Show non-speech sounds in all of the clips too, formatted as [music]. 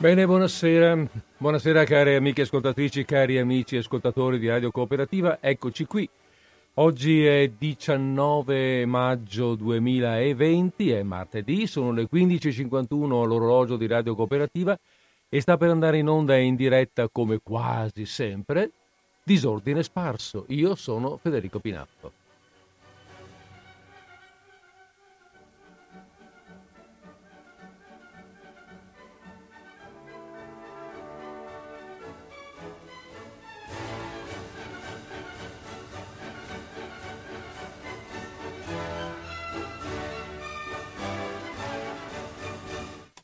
Bene, buonasera. Buonasera cari amiche ascoltatrici, cari amici ascoltatori di Radio Cooperativa. Eccoci qui. Oggi è 19 maggio 2020, è martedì, sono le 15.51 all'orologio di Radio Cooperativa e sta per andare in onda in diretta come quasi sempre Disordine Sparso. Io sono Federico Pinatto.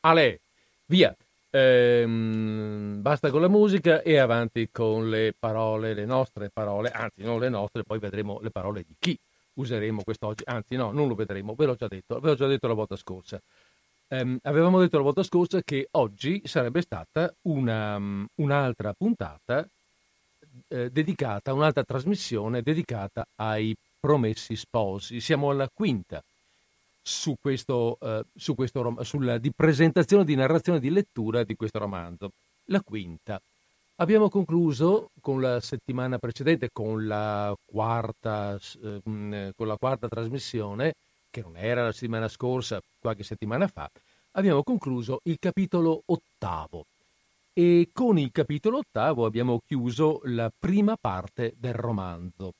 Ale, via. Ehm, basta con la musica e avanti con le parole, le nostre parole, anzi non le nostre, poi vedremo le parole di chi useremo quest'oggi, anzi no, non lo vedremo, ve l'ho già detto, ve l'ho già detto la volta scorsa. Ehm, avevamo detto la volta scorsa che oggi sarebbe stata una, un'altra puntata eh, dedicata, un'altra trasmissione dedicata ai promessi sposi. Siamo alla quinta su questo, uh, su questo sulla di presentazione, di narrazione, di lettura di questo romanzo. La quinta. Abbiamo concluso con la settimana precedente, con la quarta, uh, con la quarta trasmissione, che non era la settimana scorsa, qualche settimana fa, abbiamo concluso il capitolo ottavo. E con il capitolo ottavo abbiamo chiuso la prima parte del romanzo.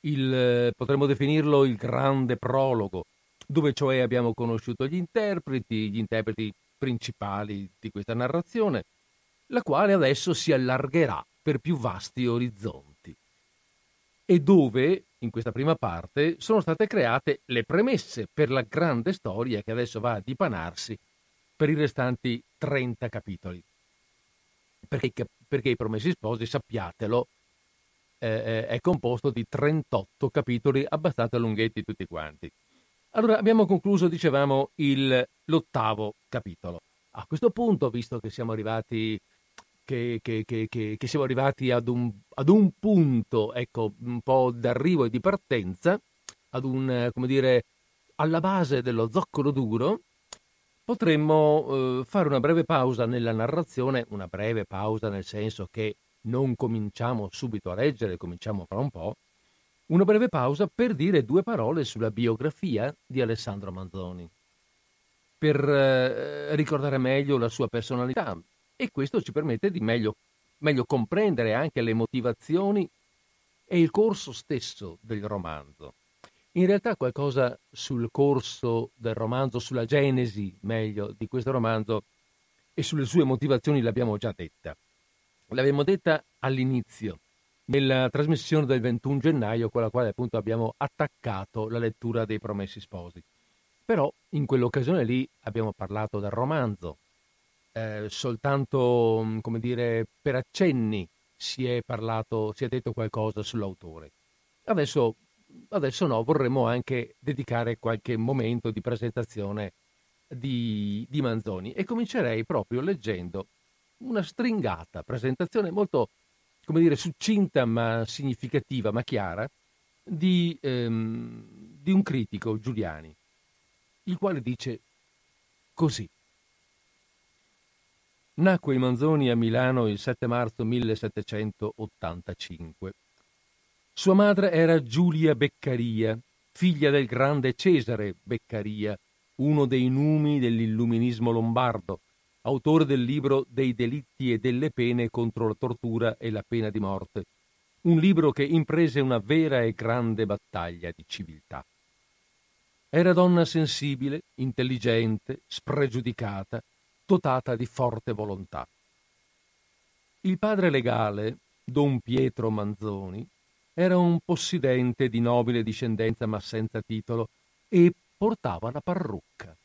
Il, potremmo definirlo il grande prologo, dove cioè abbiamo conosciuto gli interpreti, gli interpreti principali di questa narrazione, la quale adesso si allargherà per più vasti orizzonti. E dove, in questa prima parte, sono state create le premesse per la grande storia che adesso va a dipanarsi per i restanti 30 capitoli. Perché, perché i Promessi Sposi, sappiatelo, eh, è composto di 38 capitoli abbastanza lunghetti tutti quanti. Allora, abbiamo concluso, dicevamo, il, l'ottavo capitolo. A questo punto, visto che siamo arrivati, che, che, che, che siamo arrivati ad, un, ad un, punto, ecco, un po' d'arrivo e di partenza, ad un, come dire, alla base dello zoccolo duro, potremmo eh, fare una breve pausa nella narrazione, una breve pausa nel senso che non cominciamo subito a leggere, cominciamo fra un po', una breve pausa per dire due parole sulla biografia di Alessandro Manzoni, per eh, ricordare meglio la sua personalità e questo ci permette di meglio, meglio comprendere anche le motivazioni e il corso stesso del romanzo. In realtà qualcosa sul corso del romanzo, sulla genesi meglio di questo romanzo e sulle sue motivazioni l'abbiamo già detta. L'abbiamo detta all'inizio, nella trasmissione del 21 gennaio con la quale appunto abbiamo attaccato la lettura dei Promessi Sposi. Però in quell'occasione lì abbiamo parlato del romanzo, eh, soltanto mm, come dire per accenni si è parlato, si è detto qualcosa sull'autore. Adesso, adesso no, vorremmo anche dedicare qualche momento di presentazione di, di Manzoni e comincerei proprio leggendo una stringata presentazione molto come dire, succinta ma significativa, ma chiara, di, ehm, di un critico, Giuliani, il quale dice così. Nacque Manzoni a Milano il 7 marzo 1785. Sua madre era Giulia Beccaria, figlia del grande Cesare Beccaria, uno dei numi dell'illuminismo lombardo, autore del libro Dei delitti e delle pene contro la tortura e la pena di morte, un libro che imprese una vera e grande battaglia di civiltà. Era donna sensibile, intelligente, spregiudicata, dotata di forte volontà. Il padre legale, don Pietro Manzoni, era un possidente di nobile discendenza ma senza titolo e portava la parrucca.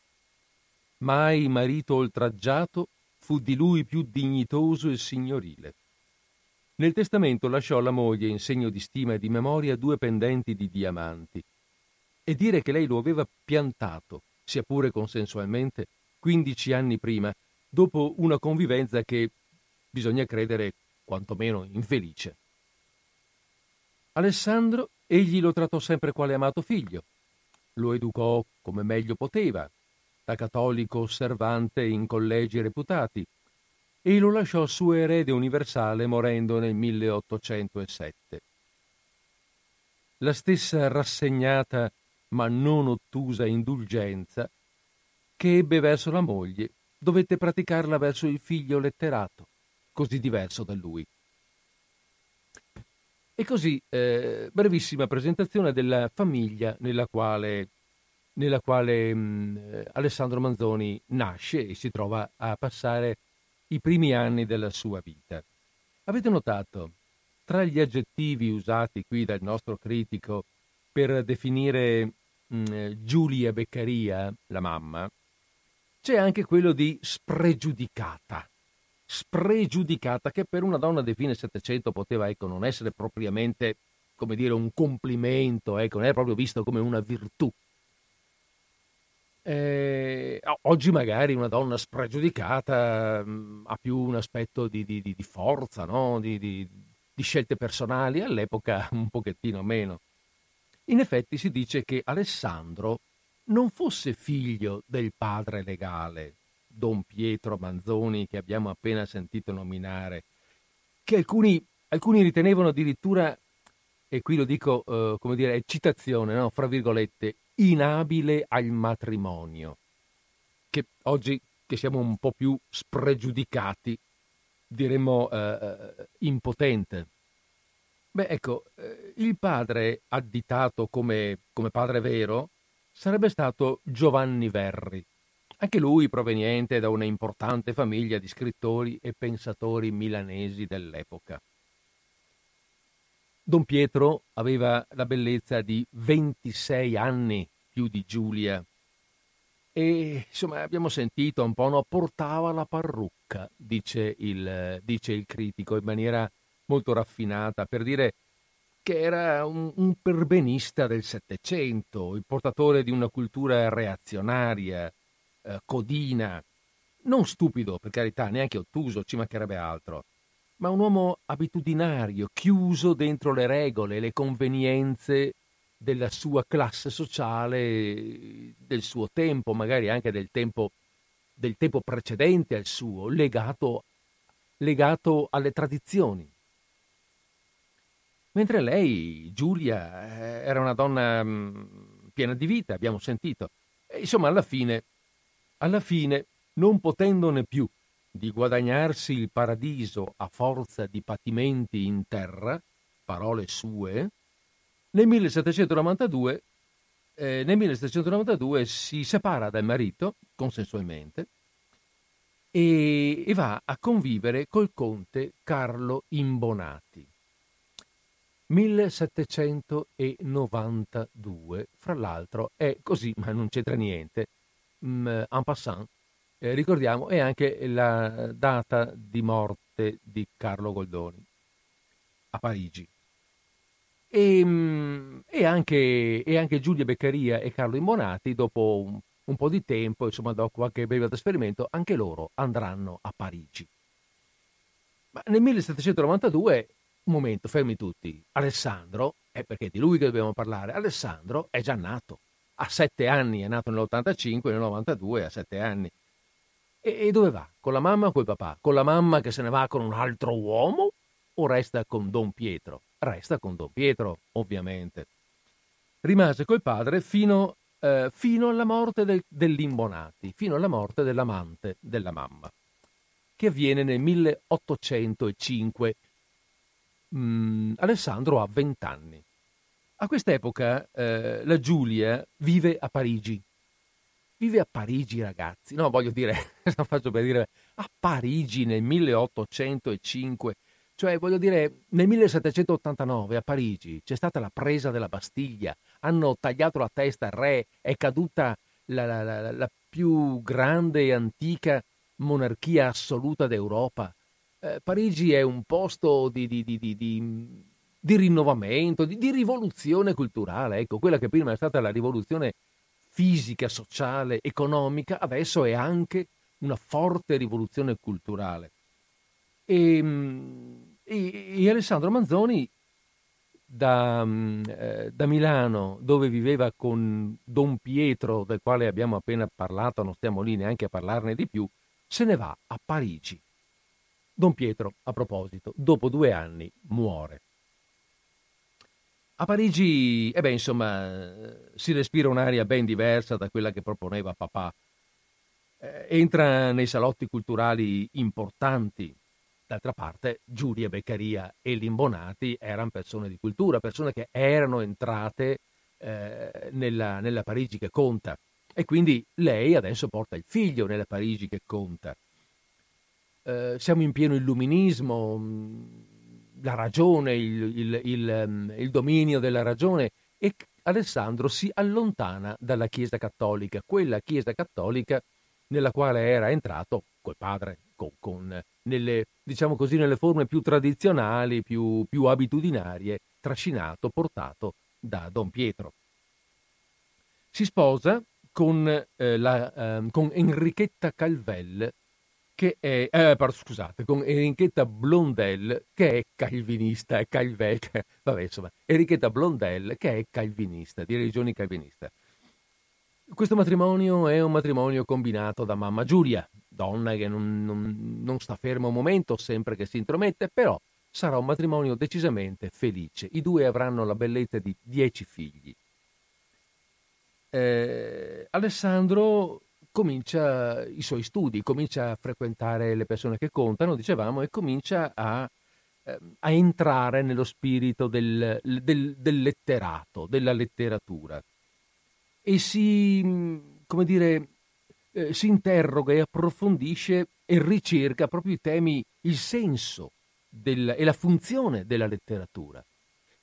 Mai marito oltraggiato fu di lui più dignitoso e signorile. Nel testamento lasciò alla moglie in segno di stima e di memoria due pendenti di diamanti. E dire che lei lo aveva piantato, sia pure consensualmente, quindici anni prima, dopo una convivenza che bisogna credere quantomeno infelice. Alessandro egli lo trattò sempre quale amato figlio, lo educò come meglio poteva, da cattolico osservante in collegi reputati, e lo lasciò suo erede universale morendo nel 1807. La stessa rassegnata ma non ottusa indulgenza che ebbe verso la moglie dovette praticarla verso il figlio letterato, così diverso da lui. E così, eh, brevissima presentazione della famiglia nella quale, nella quale mh, mm, Alessandro Manzoni nasce e si trova a passare i primi anni della sua vita. Avete notato, tra gli aggettivi usati qui dal nostro critico per definire mh, mm, Giulia Beccaria, la mamma, c'è anche quello di spregiudicata spregiudicata che per una donna di fine Settecento poteva ecco, non essere propriamente come dire un complimento, ecco, non era proprio visto come una virtù. Eh, oggi magari una donna spregiudicata mh, mm, ha più un aspetto di, di, di forza, no? di, di, scelte personali, all'epoca [laughs] un pochettino meno. In effetti si dice che Alessandro non fosse figlio del padre legale, Don Pietro Manzoni che abbiamo appena sentito nominare, che alcuni, alcuni ritenevano addirittura, e qui lo dico eh, come dire, citazione, no? fra virgolette, inabile al matrimonio, che oggi che siamo un po' più spregiudicati, diremmo eh, eh impotente. Beh, ecco, eh, il padre additato come, come padre vero sarebbe stato Giovanni Verri, anche lui proveniente da una importante famiglia di scrittori e pensatori milanesi dell'epoca. Don Pietro aveva la bellezza di 26 anni più di Giulia e insomma abbiamo sentito un po', no? portava la parrucca, dice il, dice il critico in maniera molto raffinata, per dire che era un, un perbenista del Settecento, il portatore di una cultura reazionaria, eh, codina, non stupido per carità, neanche ottuso, ci mancherebbe altro, ma un uomo abitudinario, chiuso dentro le regole, le convenienze della sua classe sociale, del suo tempo, magari anche del tempo, del tempo precedente al suo, legato, legato alle tradizioni. Mentre lei, Giulia, eh, era una donna mm, piena di vita, abbiamo sentito. E, insomma, alla fine alla fine, non potendone più di guadagnarsi il paradiso a forza di patimenti in terra, parole sue, nel 1792, eh, nel 1792 si separa dal marito consensualmente e, e va a convivere col conte Carlo Imbonati. 1792, fra l'altro è così, ma non c'entra niente, mm, en passant, eh, ricordiamo, è anche la data di morte di Carlo Goldoni a Parigi. E, mh, e, anche, e anche, Giulia Beccaria e Carlo Imbonati, dopo un, un po' di tempo, insomma, dopo qualche breve trasferimento, anche loro andranno a Parigi. Ma nel 1792, un momento, fermi tutti, Alessandro, è perché di lui che dobbiamo parlare, Alessandro è già nato a sette anni, è nato nell'85, nel 92 a sette anni. E, e dove va? Con la mamma o col papà? Con la mamma che se ne va con un altro uomo o resta con Don Pietro? Resta con Don Pietro, ovviamente. Rimase col padre fino, eh, fino alla morte del, dell'Imbonati, fino alla morte dell'amante della mamma, che avviene nel 1805. Mm, Alessandro ha vent'anni. A quest'epoca eh, la Giulia vive a Parigi. Vive a Parigi, ragazzi. No, voglio dire, [laughs] lo faccio per dire, a Parigi nel 1805. Cioè, voglio dire, nel 1789 a Parigi c'è stata la presa della Bastiglia, hanno tagliato la testa al re, è caduta la, la, la, la più grande e antica monarchia assoluta d'Europa. Eh, Parigi è un posto di, di, di, di rinnovamento, di, di, rivoluzione culturale. Ecco, quella che prima è stata la rivoluzione fisica, sociale, economica, adesso è anche una forte rivoluzione culturale. E, ehm, e, e Alessandro Manzoni da, eh, da, Milano, dove viveva con Don Pietro, del quale abbiamo appena parlato, non stiamo lì neanche a parlarne di più, se ne va a Parigi. Don Pietro, a proposito, dopo due anni muore. A Parigi, eh beh, insomma, si respira un'aria ben diversa da quella che proponeva papà. Eh, entra nei salotti culturali importanti. D'altra parte, Giulia Beccaria e Limbonati erano persone di cultura, persone che erano entrate eh, nella, nella Parigi che conta. E quindi lei adesso porta il figlio nella Parigi che conta. Eh, siamo in pieno illuminismo, mm, la ragione, il, il, il, mm, il, dominio della ragione e Alessandro si allontana dalla Chiesa cattolica, quella Chiesa cattolica nella quale era entrato col padre, con, con nelle, diciamo così, nelle forme più tradizionali, più, più abitudinarie, trascinato, portato da Don Pietro. Si sposa con, eh, la, eh, con Enrichetta Calvel, che è, eh, scusate, con Enrichetta Blondel, che è calvinista, è calve, [laughs] vabbè, insomma, Enrichetta Blondel, che è calvinista, di religione calvinista. Questo matrimonio è un matrimonio combinato da mamma Giulia, donna che non, non, non sta ferma un momento sempre che si intromette, però sarà un matrimonio decisamente felice. I due avranno la bellezza di dieci figli eh, Alessandro comincia i suoi studi, comincia a frequentare le persone che contano, dicevamo, e comincia a, eh, a entrare nello spirito del, del, del, letterato, della letteratura. E si, come dire, eh, si interroga e approfondisce e ricerca proprio i temi, il senso del, e la funzione della letteratura,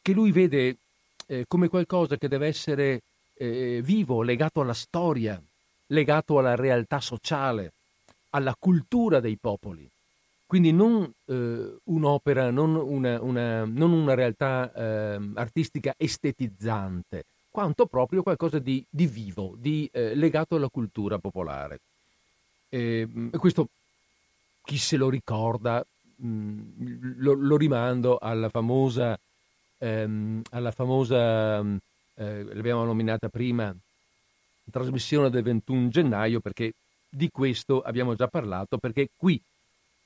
che lui vede eh, come qualcosa che deve essere eh, vivo, legato alla storia, legato alla realtà sociale, alla cultura dei popoli. Quindi non eh, un'opera, non una, una, non una realtà eh, artistica estetizzante, quanto proprio qualcosa di, di vivo, di, eh, legato alla cultura popolare. E, questo, chi se lo ricorda, mh, mm, lo, lo, rimando alla famosa, ehm, alla famosa eh, l'abbiamo nominata prima, trasmissione del 21 gennaio, perché di questo abbiamo già parlato, perché qui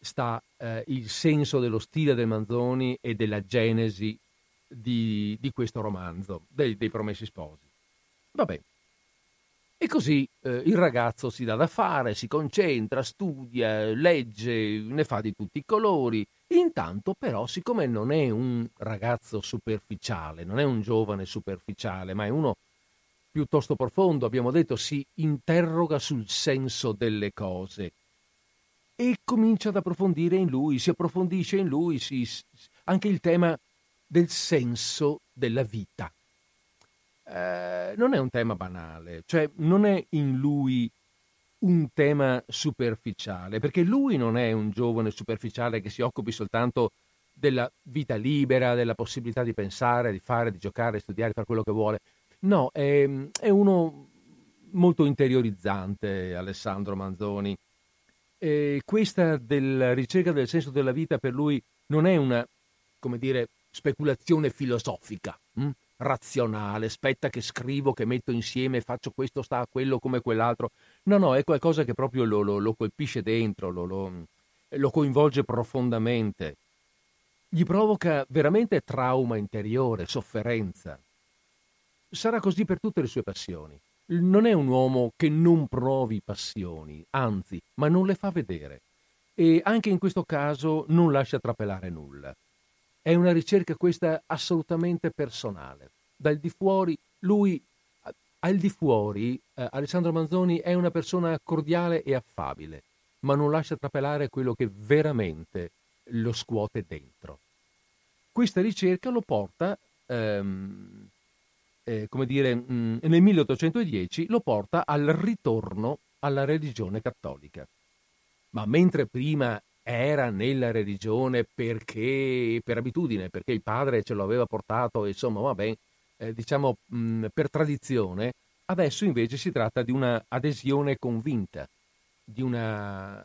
sta eh, il senso dello stile del Manzoni e della genesi di, di questo romanzo, dei, dei, Promessi Sposi. Vabbè. E così eh, il ragazzo si dà da fare, si concentra, studia, legge, ne fa di tutti i colori, Intanto però, siccome non è un ragazzo superficiale, non è un giovane superficiale, ma è uno piuttosto profondo, abbiamo detto, si interroga sul senso delle cose e comincia ad approfondire in lui, si approfondisce in lui si, anche il tema del senso della vita. Eh, non è un tema banale, cioè non è in lui un tema superficiale, perché lui non è un giovane superficiale che si occupi soltanto della vita libera, della possibilità di pensare, di fare, di giocare, di studiare, di fare quello che vuole. No, è, è uno molto interiorizzante, Alessandro Manzoni. E questa della ricerca del senso della vita per lui non è una, come dire, speculazione filosofica. Hm? razionale, aspetta che scrivo, che metto insieme, faccio questo, sta a quello come quell'altro. No, no, è qualcosa che proprio lo, lo, lo colpisce dentro, lo, lo, coinvolge profondamente. Gli provoca veramente trauma interiore, sofferenza. Sarà così per tutte le sue passioni. Non è un uomo che non provi passioni, anzi, ma non le fa vedere. E anche in questo caso non lascia trapelare nulla. È una ricerca questa assolutamente personale. Dal di fuori, lui, al di fuori, eh, Alessandro Manzoni è una persona cordiale e affabile, ma non lascia trapelare quello che veramente lo scuote dentro. Questa ricerca lo porta, ehm, eh, come dire, mh, mm, nel 1810 lo porta al ritorno alla religione cattolica. Ma mentre prima era nella religione perché per abitudine, perché il padre ce lo aveva portato, insomma, vabbè, eh, diciamo mh, per tradizione, adesso invece si tratta di una adesione convinta, di, una,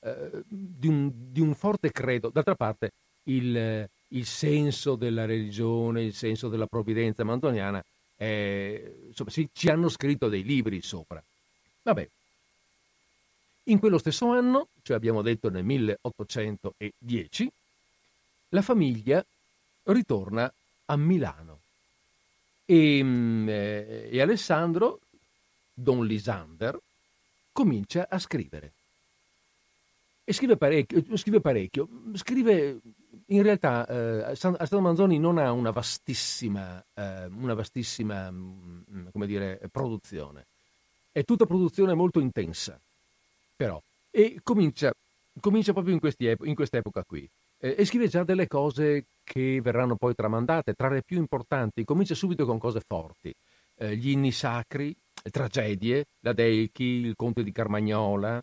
eh, di, un, di un, forte credo. D'altra parte, il, il, senso della religione, il senso della provvidenza mantoniana, eh, insomma, si, ci hanno scritto dei libri sopra. Vabbè, In quello stesso anno, cioè abbiamo detto nel 1810, la famiglia ritorna a Milano e, mm, eh, e Alessandro, Don Lisander, comincia a scrivere. E scrive parecchio, scrive parecchio. Scrive, in realtà, eh, Alessandro Manzoni non ha una vastissima, eh, una vastissima mm, mm, come dire, produzione. È tutta produzione molto intensa, però. E comincia, comincia proprio in, questi, in quest'epoca qui. Eh, e scrive già delle cose che verranno poi tramandate, tra le più importanti. Comincia subito con cose forti. Eh, gli inni sacri, tragedie, la Delchi, il Conte di Carmagnola,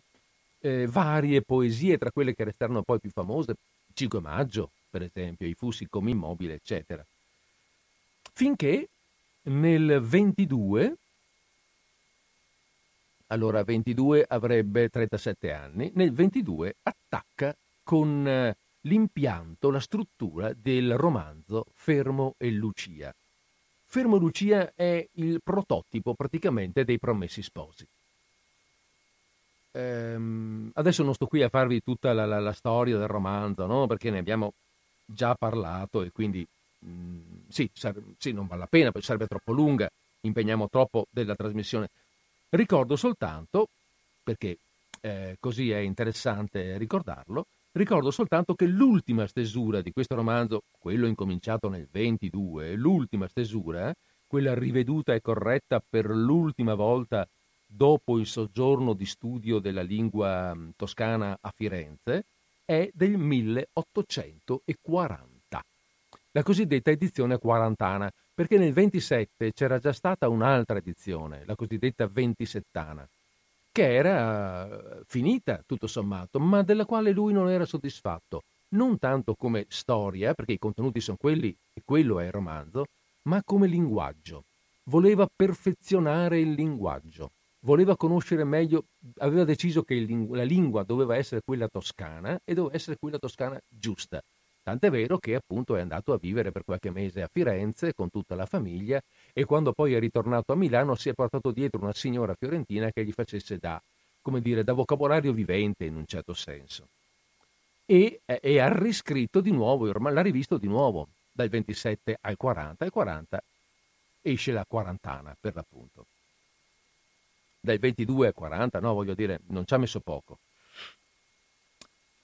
eh, varie poesie, tra quelle che restarono poi più famose, 5 maggio, per esempio, i fussi come immobile, eccetera. Finché nel 22, allora 22 avrebbe 37 anni, nel 22 attacca con eh, l'impianto, la struttura del romanzo Fermo e Lucia. Fermo e Lucia è il prototipo praticamente dei Promessi Sposi. Ehm, adesso non sto qui a farvi tutta la, la, la storia del romanzo, no? perché ne abbiamo già parlato e quindi mh, mm, sì, serve, sì, non vale la pena, poi sarebbe troppo lunga, impegniamo troppo della trasmissione. Ricordo soltanto, perché eh, così è interessante ricordarlo, ricordo soltanto che l'ultima stesura di questo romanzo, quello incominciato nel 22, l'ultima stesura, quella riveduta e corretta per l'ultima volta dopo il soggiorno di studio della lingua mm, toscana a Firenze, è del 1840, la cosiddetta edizione quarantana, perché nel 27 c'era già stata un'altra edizione, la cosiddetta ventisettana, che era eh, finita tutto sommato, ma della quale lui non era soddisfatto, non tanto come storia, perché i contenuti sono quelli e quello è il romanzo, ma come linguaggio. Voleva perfezionare il linguaggio voleva conoscere meglio, aveva deciso che il, la lingua doveva essere quella toscana e doveva essere quella toscana giusta. Tant'è vero che appunto è andato a vivere per qualche mese a Firenze con tutta la famiglia e quando poi è ritornato a Milano si è portato dietro una signora fiorentina che gli facesse da, come dire, da vocabolario vivente in un certo senso. E, e ha riscritto di nuovo, l'ha rivisto di nuovo dal 27 al 40 e 40 esce la quarantana per l'appunto dai 22 ai 40, no, voglio dire, non ci ha messo poco.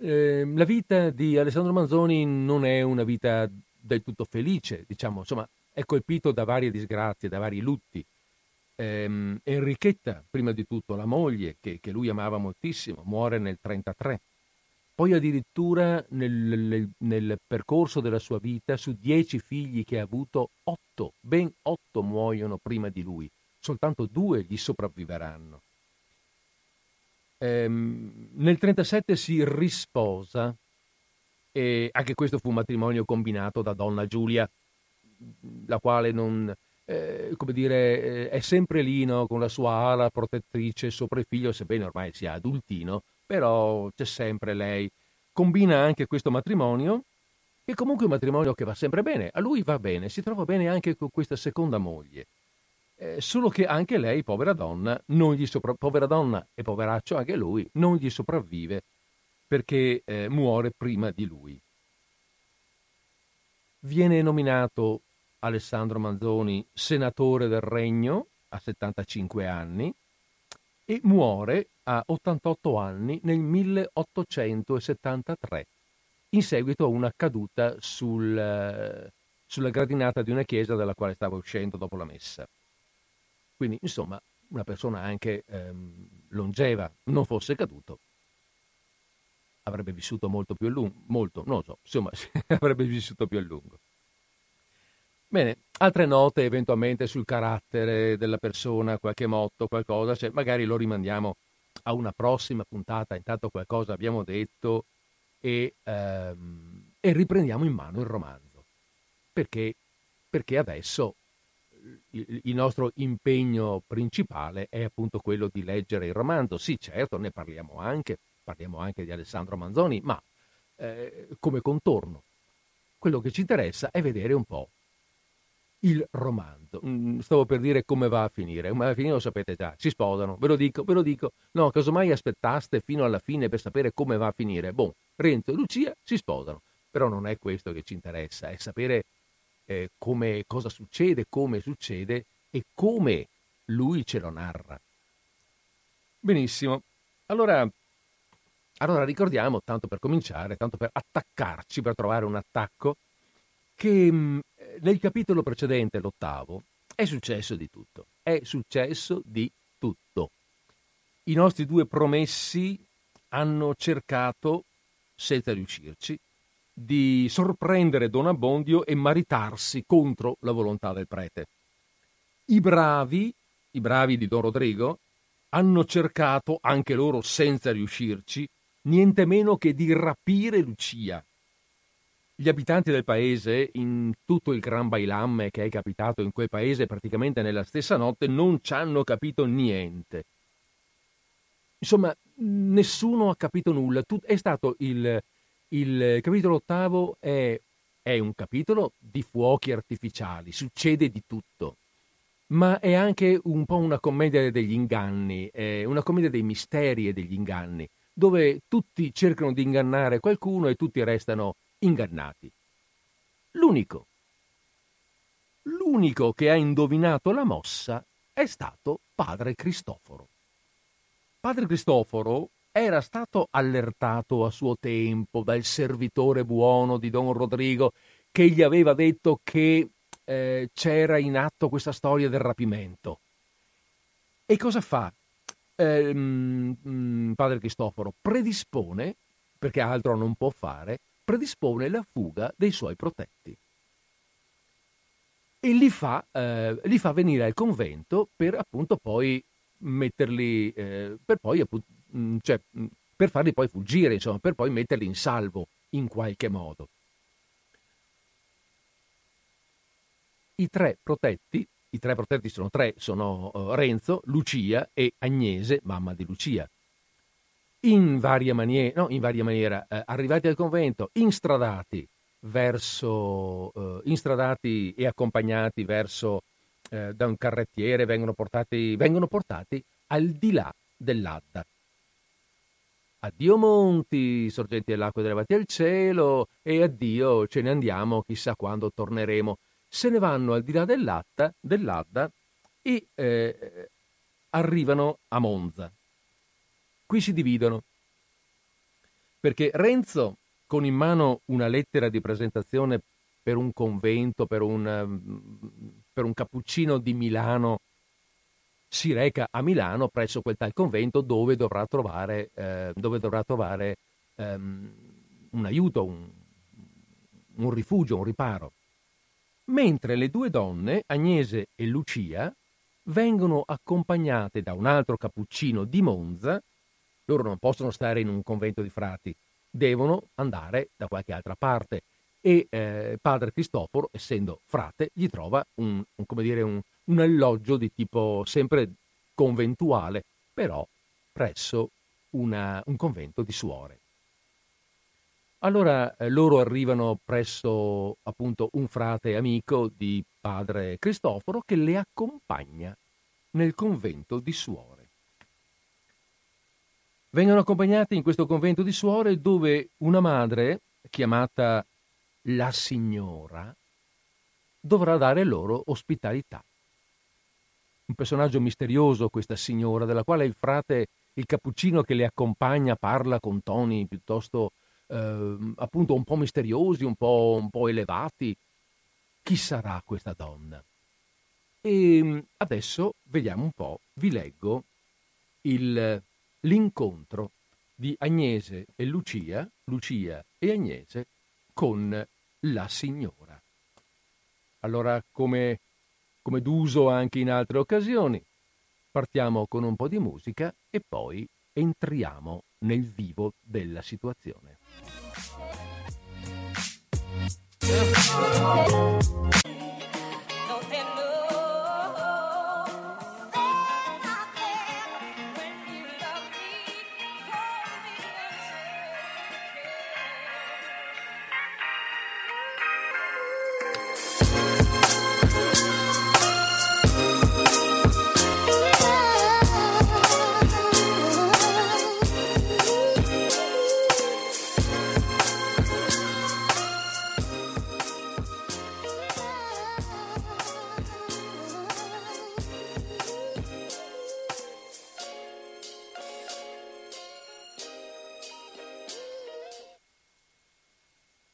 Eh, la vita di Alessandro Manzoni non è una vita del tutto felice, diciamo, insomma, è colpito da varie disgrazie, da vari lutti. Eh, Enrichetta, prima di tutto, la moglie, che, che lui amava moltissimo, muore nel 1933. Poi addirittura nel, nel, nel, percorso della sua vita, su dieci figli che ha avuto, otto, ben otto muoiono prima di lui soltanto due gli sopravviveranno. Ehm, nel 1937 si risposa e anche questo fu un matrimonio combinato da donna Giulia, la quale non, eh, come dire, eh, è sempre lì no, con la sua ala protettrice sopra il figlio, sebbene ormai sia adultino, però c'è sempre lei. Combina anche questo matrimonio, che comunque è un matrimonio che va sempre bene, a lui va bene, si trova bene anche con questa seconda moglie. Eh, solo che anche lei, povera donna, sopra- povera donna e poveraccio anche lui, non gli sopravvive perché eh, muore prima di lui. Viene nominato Alessandro Manzoni senatore del regno a 75 anni e muore a 88 anni nel 1873 in seguito a una caduta sul, eh, sulla gradinata di una chiesa dalla quale stava uscendo dopo la messa. Quindi, insomma, una persona anche ehm, longeva, non fosse caduto, avrebbe vissuto molto più a lungo, molto, non lo so, insomma, [laughs] avrebbe vissuto più a lungo. Bene, altre note eventualmente sul carattere della persona, qualche motto, qualcosa, cioè magari lo rimandiamo a una prossima puntata, intanto qualcosa abbiamo detto e, ehm, e riprendiamo in mano il romanzo. Perché? Perché adesso il nostro impegno principale è appunto quello di leggere il romanzo. Sì, certo, ne parliamo anche, parliamo anche di Alessandro Manzoni, ma eh, come contorno. Quello che ci interessa è vedere un po' il romanzo. Mm, stavo per dire come va a finire. Come va a finire lo sapete già, si sposano, ve lo dico, ve lo dico. No, casomai aspettaste fino alla fine per sapere come va a finire. Boh, Renzo e Lucia si sposano. Però non è questo che ci interessa, è sapere eh, come, cosa succede, come succede e come lui ce lo narra. Benissimo. Allora, allora ricordiamo, tanto per cominciare, tanto per attaccarci, per trovare un attacco, che mm, nel capitolo precedente, l'ottavo, è successo di tutto. È successo di tutto. I nostri due promessi hanno cercato, senza riuscirci, di sorprendere Don Abbondio e maritarsi contro la volontà del prete. I bravi, i bravi di Don Rodrigo, hanno cercato, anche loro senza riuscirci, niente meno che di rapire Lucia gli abitanti del paese, in tutto il gran bailamme che è capitato in quel paese praticamente nella stessa notte, non ci hanno capito niente. Insomma, nessuno ha capito nulla. È stato il, il capitolo ottavo è, è un capitolo di fuochi artificiali, succede di tutto ma è anche un po' una commedia degli inganni, una commedia dei misteri e degli inganni, dove tutti cercano di ingannare qualcuno e tutti restano ingannati. L'unico, l'unico che ha indovinato la mossa è stato padre Cristoforo. Padre Cristoforo era stato allertato a suo tempo dal servitore buono di Don Rodrigo che gli aveva detto che eh, c'era in atto questa storia del rapimento. E cosa fa? Eh, padre Cristoforo predispone, perché altro non può fare, predispone la fuga dei suoi protetti e li fa, eh, li fa venire al convento per appunto poi metterli, eh, per poi appunto, mm, cioè, mm, per farli poi fuggire, insomma, per poi metterli in salvo in qualche modo. I tre protetti, i tre protetti sono tre, sono uh, Renzo, Lucia e Agnese, mamma di Lucia in varia maniera, no, in varia maniera eh, arrivati al convento, instradati verso, eh, instradati e accompagnati verso eh, da un carrettiere, vengono portati, vengono portati al di là dell'Adda. Addio monti, sorgenti dell'acqua elevati al cielo, e addio, ce ne andiamo, chissà quando torneremo. Se ne vanno al di là dell'Adda, dell'Adda e eh, arrivano a Monza. Qui si dividono. Perché Renzo, con in mano una lettera di presentazione per un convento, per un, per un cappuccino di Milano, si reca a Milano presso quel tal convento dove dovrà trovare, eh, dove dovrà trovare ehm, un aiuto, un, un rifugio, un riparo. Mentre le due donne, Agnese e Lucia, vengono accompagnate da un altro cappuccino di Monza loro non possono stare in un convento di frati, devono andare da qualche altra parte. E eh, padre Cristoforo, essendo frate, gli trova un, un, dire, un, un alloggio di tipo sempre conventuale, però presso una, un convento di suore. Allora eh, loro arrivano presso appunto un frate amico di padre Cristoforo che le accompagna nel convento di suore. Vengono accompagnati in questo convento di suore dove una madre, chiamata la signora, dovrà dare loro ospitalità. Un personaggio misterioso questa signora, della quale il frate, il cappuccino che le accompagna, parla con toni piuttosto eh, appunto un po' misteriosi, un po', un po' elevati. Chi sarà questa donna? E adesso vediamo un po', vi leggo il l'incontro di Agnese e Lucia, Lucia e Agnese con la signora. Allora, come, come d'uso anche in altre occasioni, partiamo con un po' di musica e poi entriamo nel vivo della situazione.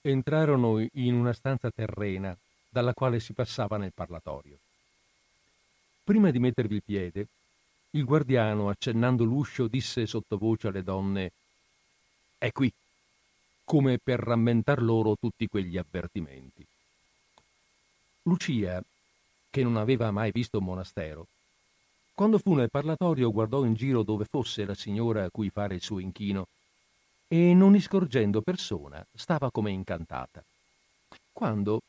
Entrarono in una stanza terrena dalla quale si passava nel parlatorio. Prima di mettervi il piede, il guardiano, accennando l'uscio, disse sottovoce alle donne È qui, come per rammentar loro tutti quegli avvertimenti. Lucia, che non aveva mai visto un monastero, quando fu nel parlatorio guardò in giro dove fosse la signora a cui fare il suo inchino e, non iscorgendo persona, stava come incantata. Quando,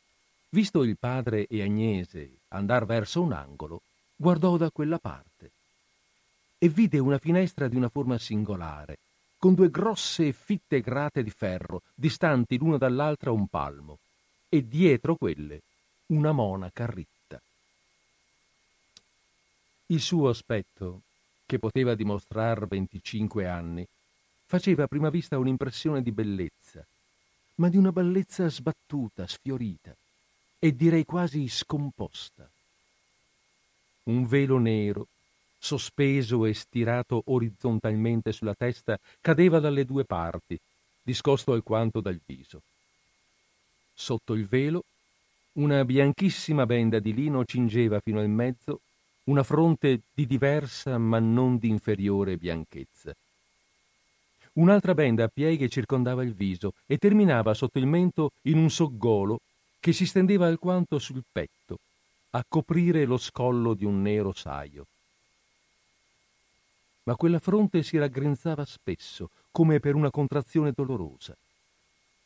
visto il padre e Agnese andar verso un angolo, guardò da quella parte e vide una finestra di una forma singolare, con due grosse e fitte grate di ferro, distanti l'una dall'altra un palmo, e dietro quelle una monaca ritta. Il suo aspetto, che poteva dimostrar venticinque anni, faceva a prima vista un'impressione di bellezza, ma di una bellezza sbattuta, sfiorita e direi quasi scomposta. Un velo nero, sospeso e stirato orizzontalmente sulla testa, cadeva dalle due parti, discosto alquanto dal viso. Sotto il velo una bianchissima benda di lino cingeva fino al mezzo una fronte di diversa ma non di inferiore bianchezza. Un'altra benda a pieghe circondava il viso e terminava sotto il mento in un soggolo che si stendeva alquanto sul petto, a coprire lo scollo di un nero saio. Ma quella fronte si raggrinzava spesso, come per una contrazione dolorosa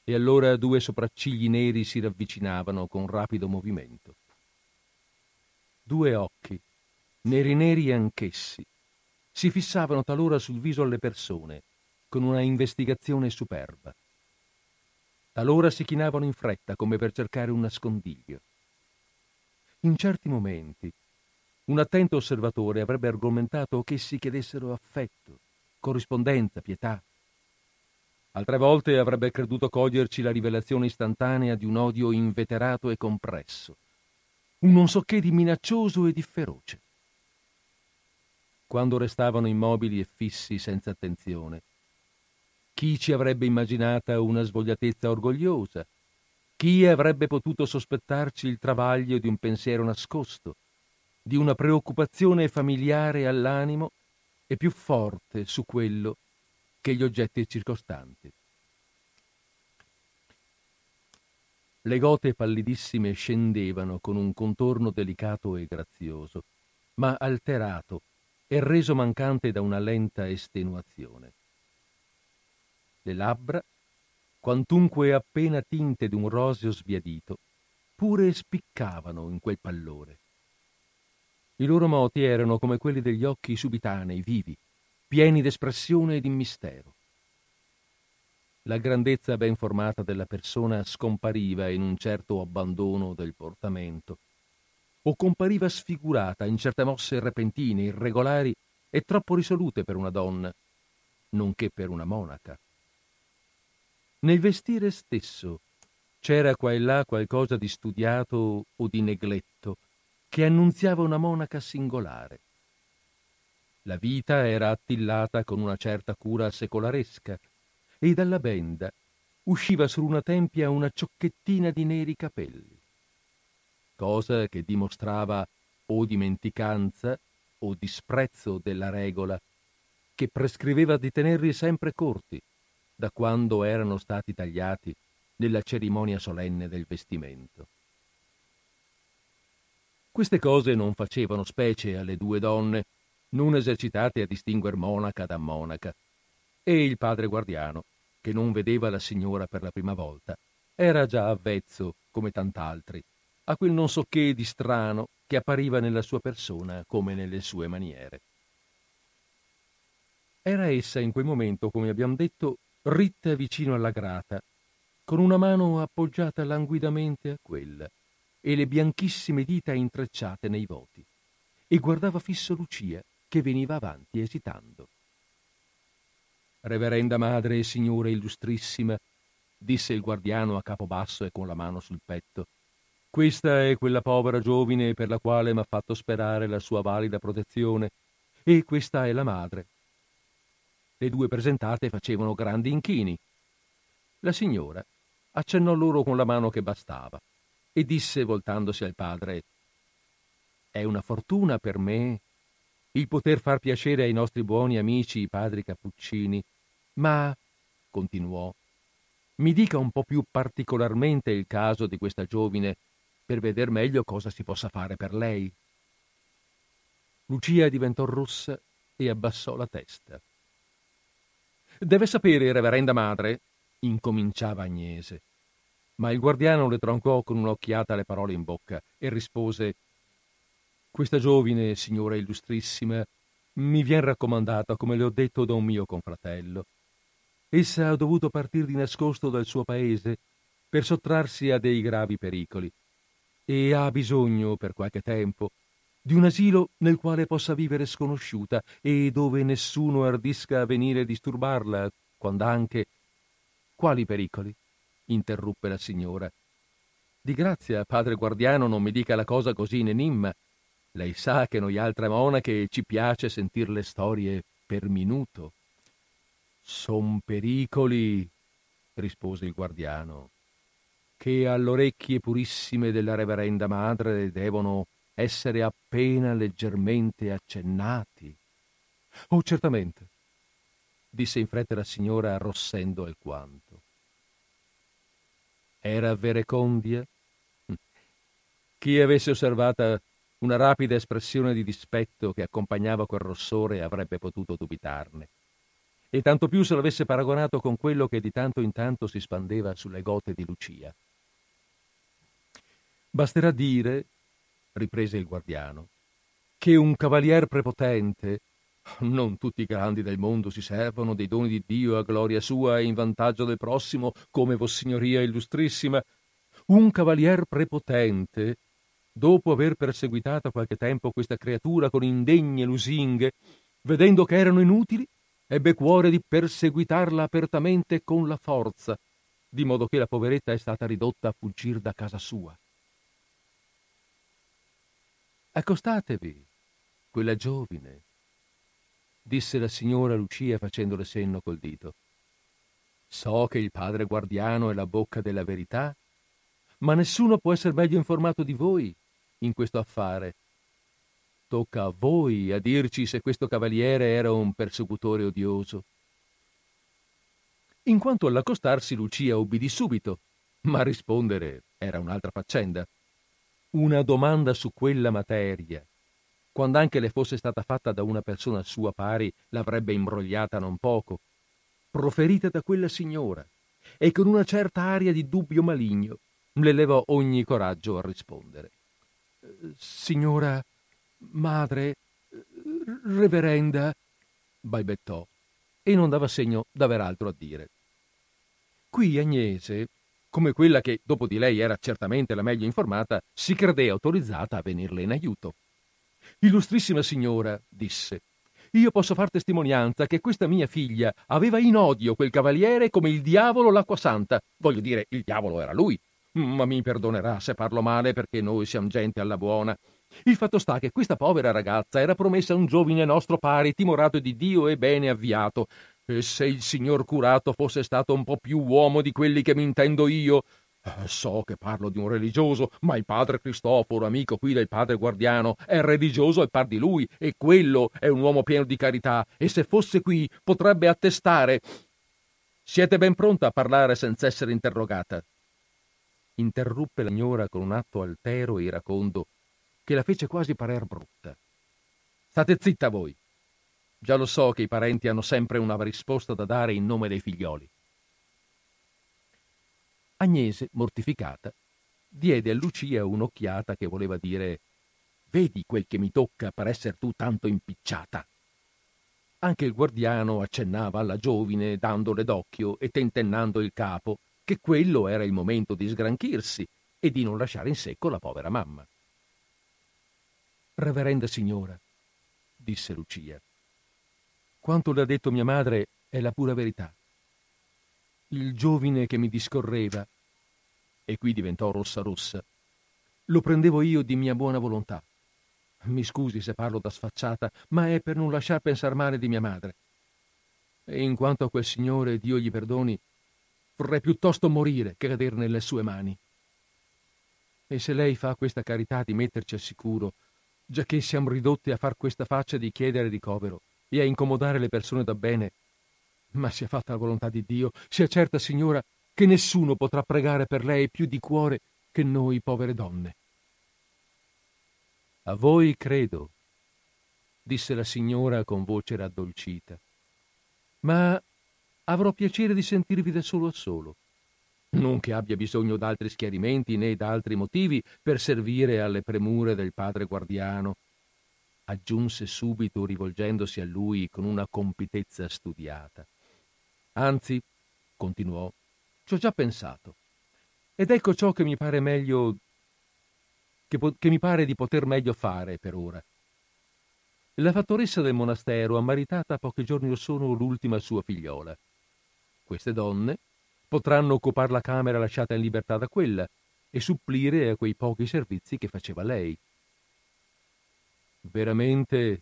e allora due sopraccigli neri si ravvicinavano con rapido movimento. Due occhi, neri neri anch'essi, si fissavano talora sul viso alle persone, con una investigazione superba. Talora si chinavano in fretta come per cercare un nascondiglio. In certi momenti, un attento osservatore avrebbe argomentato che essi chiedessero affetto, corrispondenza, pietà, Altre volte avrebbe creduto coglierci la rivelazione istantanea di un odio inveterato e compresso, un non so che di minaccioso e di feroce. Quando restavano immobili e fissi senza attenzione, chi ci avrebbe immaginata una svogliatezza orgogliosa? Chi avrebbe potuto sospettarci il travaglio di un pensiero nascosto, di una preoccupazione familiare all'animo e più forte su quello che gli oggetti circostanti. Le gote pallidissime scendevano con un contorno delicato e grazioso, ma alterato e reso mancante da una lenta estenuazione. Le labbra, quantunque appena tinte d'un roseo sbiadito, pure spiccavano in quel pallore. I loro moti erano come quelli degli occhi subitanei, vivi, pieni d'espressione e di mistero. La grandezza ben formata della persona scompariva in un certo abbandono del portamento, o compariva sfigurata in certe mosse repentine, irregolari e troppo risolute per una donna, nonché per una monaca. Nel vestire stesso c'era qua e là qualcosa di studiato o di negletto che annunziava una monaca singolare. La vita era attillata con una certa cura secolaresca e dalla benda usciva su una tempia una ciocchettina di neri capelli, cosa che dimostrava o dimenticanza o disprezzo della regola che prescriveva di tenerli sempre corti da quando erano stati tagliati nella cerimonia solenne del vestimento. Queste cose non facevano specie alle due donne non esercitate a distinguer monaca da monaca, e il padre guardiano, che non vedeva la signora per la prima volta, era già avvezzo, come tant'altri, a quel non so che di strano che appariva nella sua persona come nelle sue maniere. Era essa in quel momento, come abbiamo detto, ritta vicino alla grata, con una mano appoggiata languidamente a quella e le bianchissime dita intrecciate nei voti, e guardava fisso Lucia, che veniva avanti esitando. Reverenda madre e signora illustrissima, disse il guardiano a capo basso e con la mano sul petto, questa è quella povera giovine per la quale m'ha fatto sperare la sua valida protezione, e questa è la madre. Le due presentate facevano grandi inchini. La signora, accennò loro con la mano che bastava e disse voltandosi al padre È una fortuna per me il poter far piacere ai nostri buoni amici i padri cappuccini, ma, continuò, mi dica un po' più particolarmente il caso di questa giovine per veder meglio cosa si possa fare per lei. Lucia diventò rossa e abbassò la testa. Deve sapere, reverenda madre, incominciava Agnese, ma il guardiano le troncò con un'occhiata le parole in bocca e rispose Questa giovine, signora illustrissima, mi vien raccomandata, come le ho detto, da un mio confratello. Essa ha dovuto partir di nascosto dal suo paese per sottrarsi a dei gravi pericoli e ha bisogno, per qualche tempo, di un asilo nel quale possa vivere sconosciuta e dove nessuno ardisca a venire a disturbarla, quando anche... Quali pericoli? interruppe la signora. Di grazia, padre guardiano, non mi dica la cosa così in enimma. Lei sa che noi altre monache ci piace sentir le storie per minuto. Son pericoli, rispose il guardiano, che alle orecchie purissime della reverenda madre devono essere appena leggermente accennati. Oh, certamente, disse in fretta la signora arrossendo alquanto. Era verecondia? Chi avesse osservata una rapida espressione di dispetto che accompagnava quel rossore avrebbe potuto dubitarne. E tanto più se l'avesse paragonato con quello che di tanto in tanto si spandeva sulle gote di Lucia. Basterà dire, riprese il guardiano, che un cavalier prepotente, non tutti i grandi del mondo si servono dei doni di Dio a gloria sua e in vantaggio del prossimo, come Vossignoria illustrissima, un cavalier prepotente, dopo aver perseguitata qualche tempo questa creatura con indegne lusinghe, vedendo che erano inutili, ebbe cuore di perseguitarla apertamente con la forza, di modo che la poveretta è stata ridotta a fuggir da casa sua. Accostatevi, quella giovine, disse la signora Lucia facendole senno col dito. So che il padre guardiano è la bocca della verità, ma nessuno può essere meglio informato di voi in questo affare. Tocca a voi a dirci se questo cavaliere era un persecutore odioso. In quanto all'accostarsi, Lucia ubbidì subito, ma rispondere era un'altra faccenda una domanda su quella materia, quando anche le fosse stata fatta da una persona sua pari, l'avrebbe imbrogliata non poco, proferita da quella signora, e con una certa aria di dubbio maligno le levò ogni coraggio a rispondere. Signora, madre, reverenda, balbettò, e non dava segno d'aver altro a dire. Qui Agnese, come quella che dopo di lei era certamente la meglio informata, si credé autorizzata a venirle in aiuto. Illustrissima signora, disse, io posso far testimonianza che questa mia figlia aveva in odio quel cavaliere come il diavolo l'acqua santa. Voglio dire, il diavolo era lui. Ma mi perdonerà se parlo male perché noi siamo gente alla buona. Il fatto sta che questa povera ragazza era promessa a un giovine nostro pari, timorato di Dio e bene avviato, e se il signor curato fosse stato un po' più uomo di quelli che mi intendo io. Eh, so che parlo di un religioso, ma il padre Cristoforo, amico qui del padre guardiano, è religioso al par di lui, e quello è un uomo pieno di carità, e se fosse qui potrebbe attestare. Siete ben pronta a parlare senza essere interrogata? Interruppe la signora con un atto altero e iracondo che la fece quasi parer brutta. State zitta voi, Già lo so che i parenti hanno sempre una risposta da dare in nome dei figlioli. Agnese, mortificata, diede a Lucia un'occhiata che voleva dire Vedi quel che mi tocca per essere tu tanto impicciata. Anche il guardiano accennava alla giovine, dandole d'occhio e tentennando il capo, che quello era il momento di sgranchirsi e di non lasciare in secco la povera mamma. Reverenda signora, disse Lucia, quanto le ha detto mia madre è la pura verità. Il giovine che mi discorreva, e qui diventò rossa rossa, lo prendevo io di mia buona volontà. Mi scusi se parlo da sfacciata, ma è per non lasciar pensar male di mia madre. E in quanto a quel signore, Dio gli perdoni, vorrei piuttosto morire che cadere nelle sue mani. E se lei fa questa carità di metterci al sicuro, già che siamo ridotti a far questa faccia di chiedere ricovero e a incomodare le persone da bene, ma sia fatta la volontà di Dio, sia certa, signora, che nessuno potrà pregare per lei più di cuore che noi povere donne. A voi credo, disse la signora con voce raddolcita, ma avrò piacere di sentirvi da solo a solo. Non che abbia bisogno d'altri schiarimenti né d'altri motivi per servire alle premure del padre guardiano, aggiunse subito rivolgendosi a lui con una compitezza studiata. Anzi, continuò, ci ho già pensato. Ed ecco ciò che mi pare meglio che, po- che mi pare di poter meglio fare per ora. La fattoressa del monastero ha maritata pochi giorni or sono l'ultima sua figliola. Queste donne potranno occupare la camera lasciata in libertà da quella e supplire a quei pochi servizi che faceva lei. Veramente,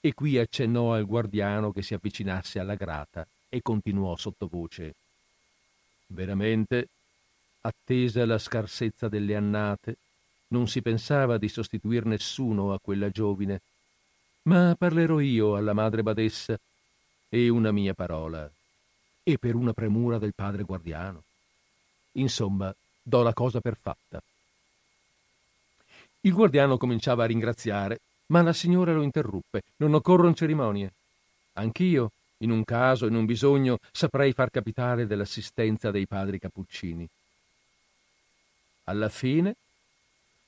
e qui accennò al guardiano che si avvicinasse alla grata e continuò sottovoce. Veramente, attesa la scarsezza delle annate, non si pensava di sostituir nessuno a quella giovine, ma parlerò io alla madre badessa e una mia parola, e per una premura del padre guardiano. Insomma, do la cosa per fatta. Il guardiano cominciava a ringraziare, ma la signora lo interruppe. Non occorrono cerimonie. Anch'io, in un caso, in un bisogno, saprei far capitale dell'assistenza dei padri cappuccini. Alla fine,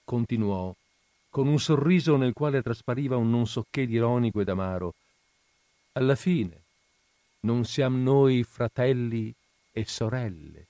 continuò, con un sorriso nel quale traspariva un non so che di ironico ed amaro, alla fine, non siamo noi fratelli e sorelle.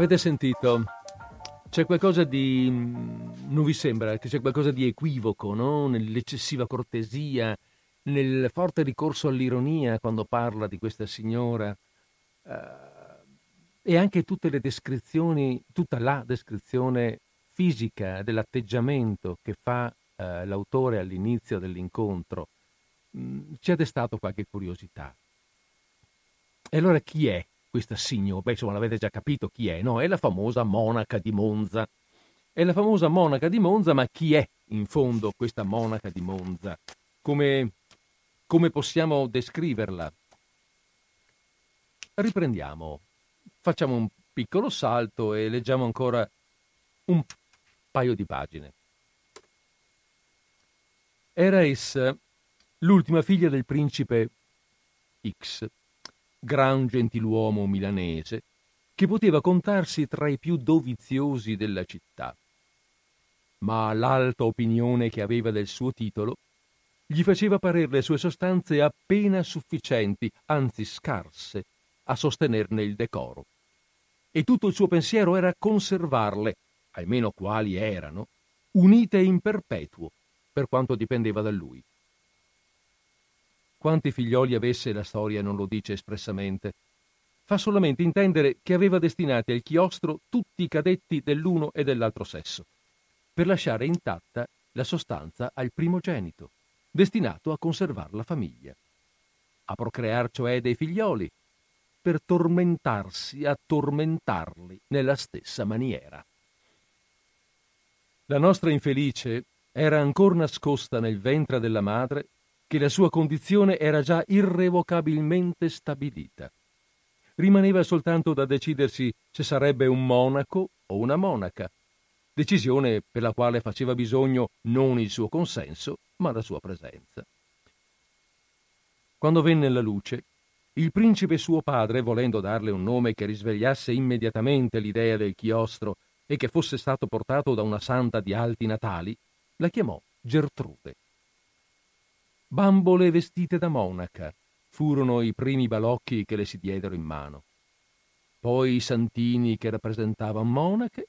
Avete sentito? C'è qualcosa di... non vi sembra che c'è qualcosa di equivoco, no? Nell'eccessiva cortesia, nel forte ricorso all'ironia quando parla di questa signora uh, e anche tutte le descrizioni, tutta la descrizione fisica dell'atteggiamento che fa uh, l'autore all'inizio dell'incontro mh, ci ha destato qualche curiosità. E allora chi è questa signora? Beh, insomma, l'avete già capito chi è, no? È la famosa monaca di Monza. È la famosa monaca di Monza, ma chi è in fondo questa monaca di Monza? Come come possiamo descriverla? Riprendiamo, facciamo un piccolo salto e leggiamo ancora un paio di pagine. Era essa l'ultima figlia del principe X, gran gentiluomo milanese, che poteva contarsi tra i più doviziosi della città. Ma l'alta opinione che aveva del suo titolo gli faceva parere le sue sostanze appena sufficienti, anzi scarse, a sostenerne il decoro. E tutto il suo pensiero era conservarle, almeno quali erano, unite in perpetuo, per quanto dipendeva da lui. Quanti figlioli avesse la storia non lo dice espressamente. Fa solamente intendere che aveva destinati al chiostro tutti i cadetti dell'uno e dell'altro sesso, per lasciare intatta la sostanza al primogenito destinato a conservar la famiglia, a procrear cioè dei figlioli, per tormentarsi a tormentarli nella stessa maniera. La nostra infelice era ancora nascosta nel ventre della madre che la sua condizione era già irrevocabilmente stabilita. Rimaneva soltanto da decidersi se sarebbe un monaco o una monaca, decisione per la quale faceva bisogno non il suo consenso, ma la sua presenza. Quando venne la luce, il principe suo padre, volendo darle un nome che risvegliasse immediatamente l'idea del chiostro e che fosse stato portato da una santa di alti natali, La chiamò Gertrude. Bambole vestite da monaca furono i primi balocchi che le si diedero in mano. Poi i santini che rappresentavano monache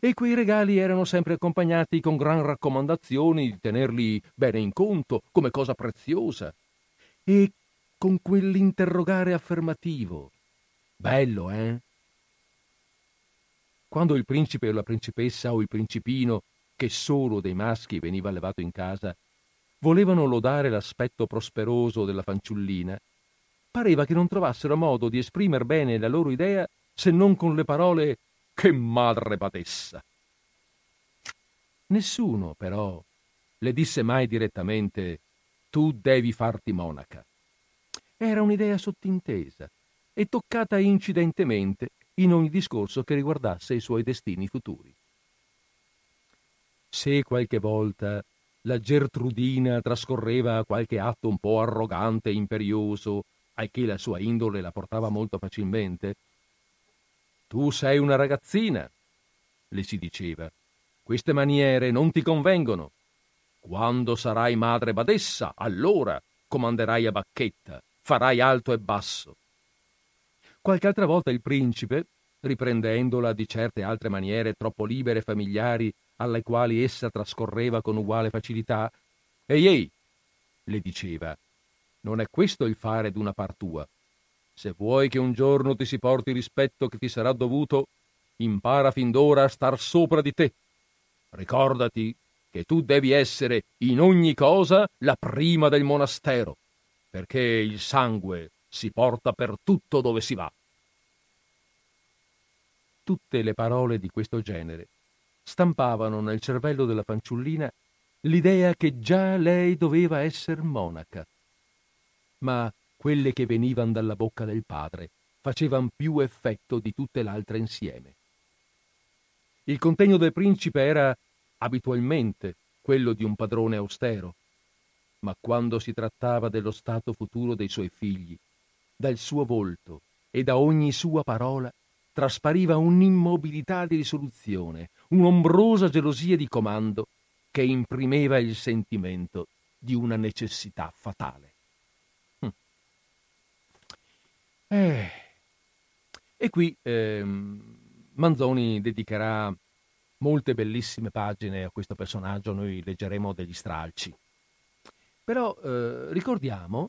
e quei regali erano sempre accompagnati con gran raccomandazioni di tenerli bene in conto come cosa preziosa e con quell'interrogare affermativo. Bello, eh? Quando il principe o la principessa o il principino, che solo dei maschi veniva allevato in casa, volevano lodare l'aspetto prosperoso della fanciullina, pareva che non trovassero modo di esprimer bene la loro idea se non con le parole che madre badessa. Nessuno, però, le disse mai direttamente tu devi farti monaca. Era un'idea sottintesa e toccata incidentemente in ogni discorso che riguardasse i suoi destini futuri. Se qualche volta la Gertrudina trascorreva qualche atto un po' arrogante e imperioso, al che la sua indole la portava molto facilmente, tu sei una ragazzina, le si diceva. Queste maniere non ti convengono. Quando sarai madre badessa, allora comanderai a bacchetta, farai alto e basso. Qualche altra volta il principe, riprendendola di certe altre maniere troppo libere e familiari alle quali essa trascorreva con uguale facilità, Ehi ehi, le diceva, non è questo il fare d'una par tua. Se vuoi che un giorno ti si porti il rispetto che ti sarà dovuto, impara fin d'ora a star sopra di te. Ricordati che tu devi essere in ogni cosa la prima del monastero, perché il sangue si porta per tutto dove si va. Tutte le parole di questo genere stampavano nel cervello della fanciullina l'idea che già lei doveva essere monaca. Ma quelle che venivano dalla bocca del padre facevano più effetto di tutte le altre insieme. Il contegno del principe era abitualmente quello di un padrone austero, ma quando si trattava dello stato futuro dei suoi figli, dal suo volto e da ogni sua parola traspariva un'immobilità di risoluzione, un'ombrosa gelosia di comando che imprimeva il sentimento di una necessità fatale. Eh. E qui ehm, Manzoni dedicherà molte bellissime pagine a questo personaggio, noi leggeremo degli stralci. Però eh, ricordiamo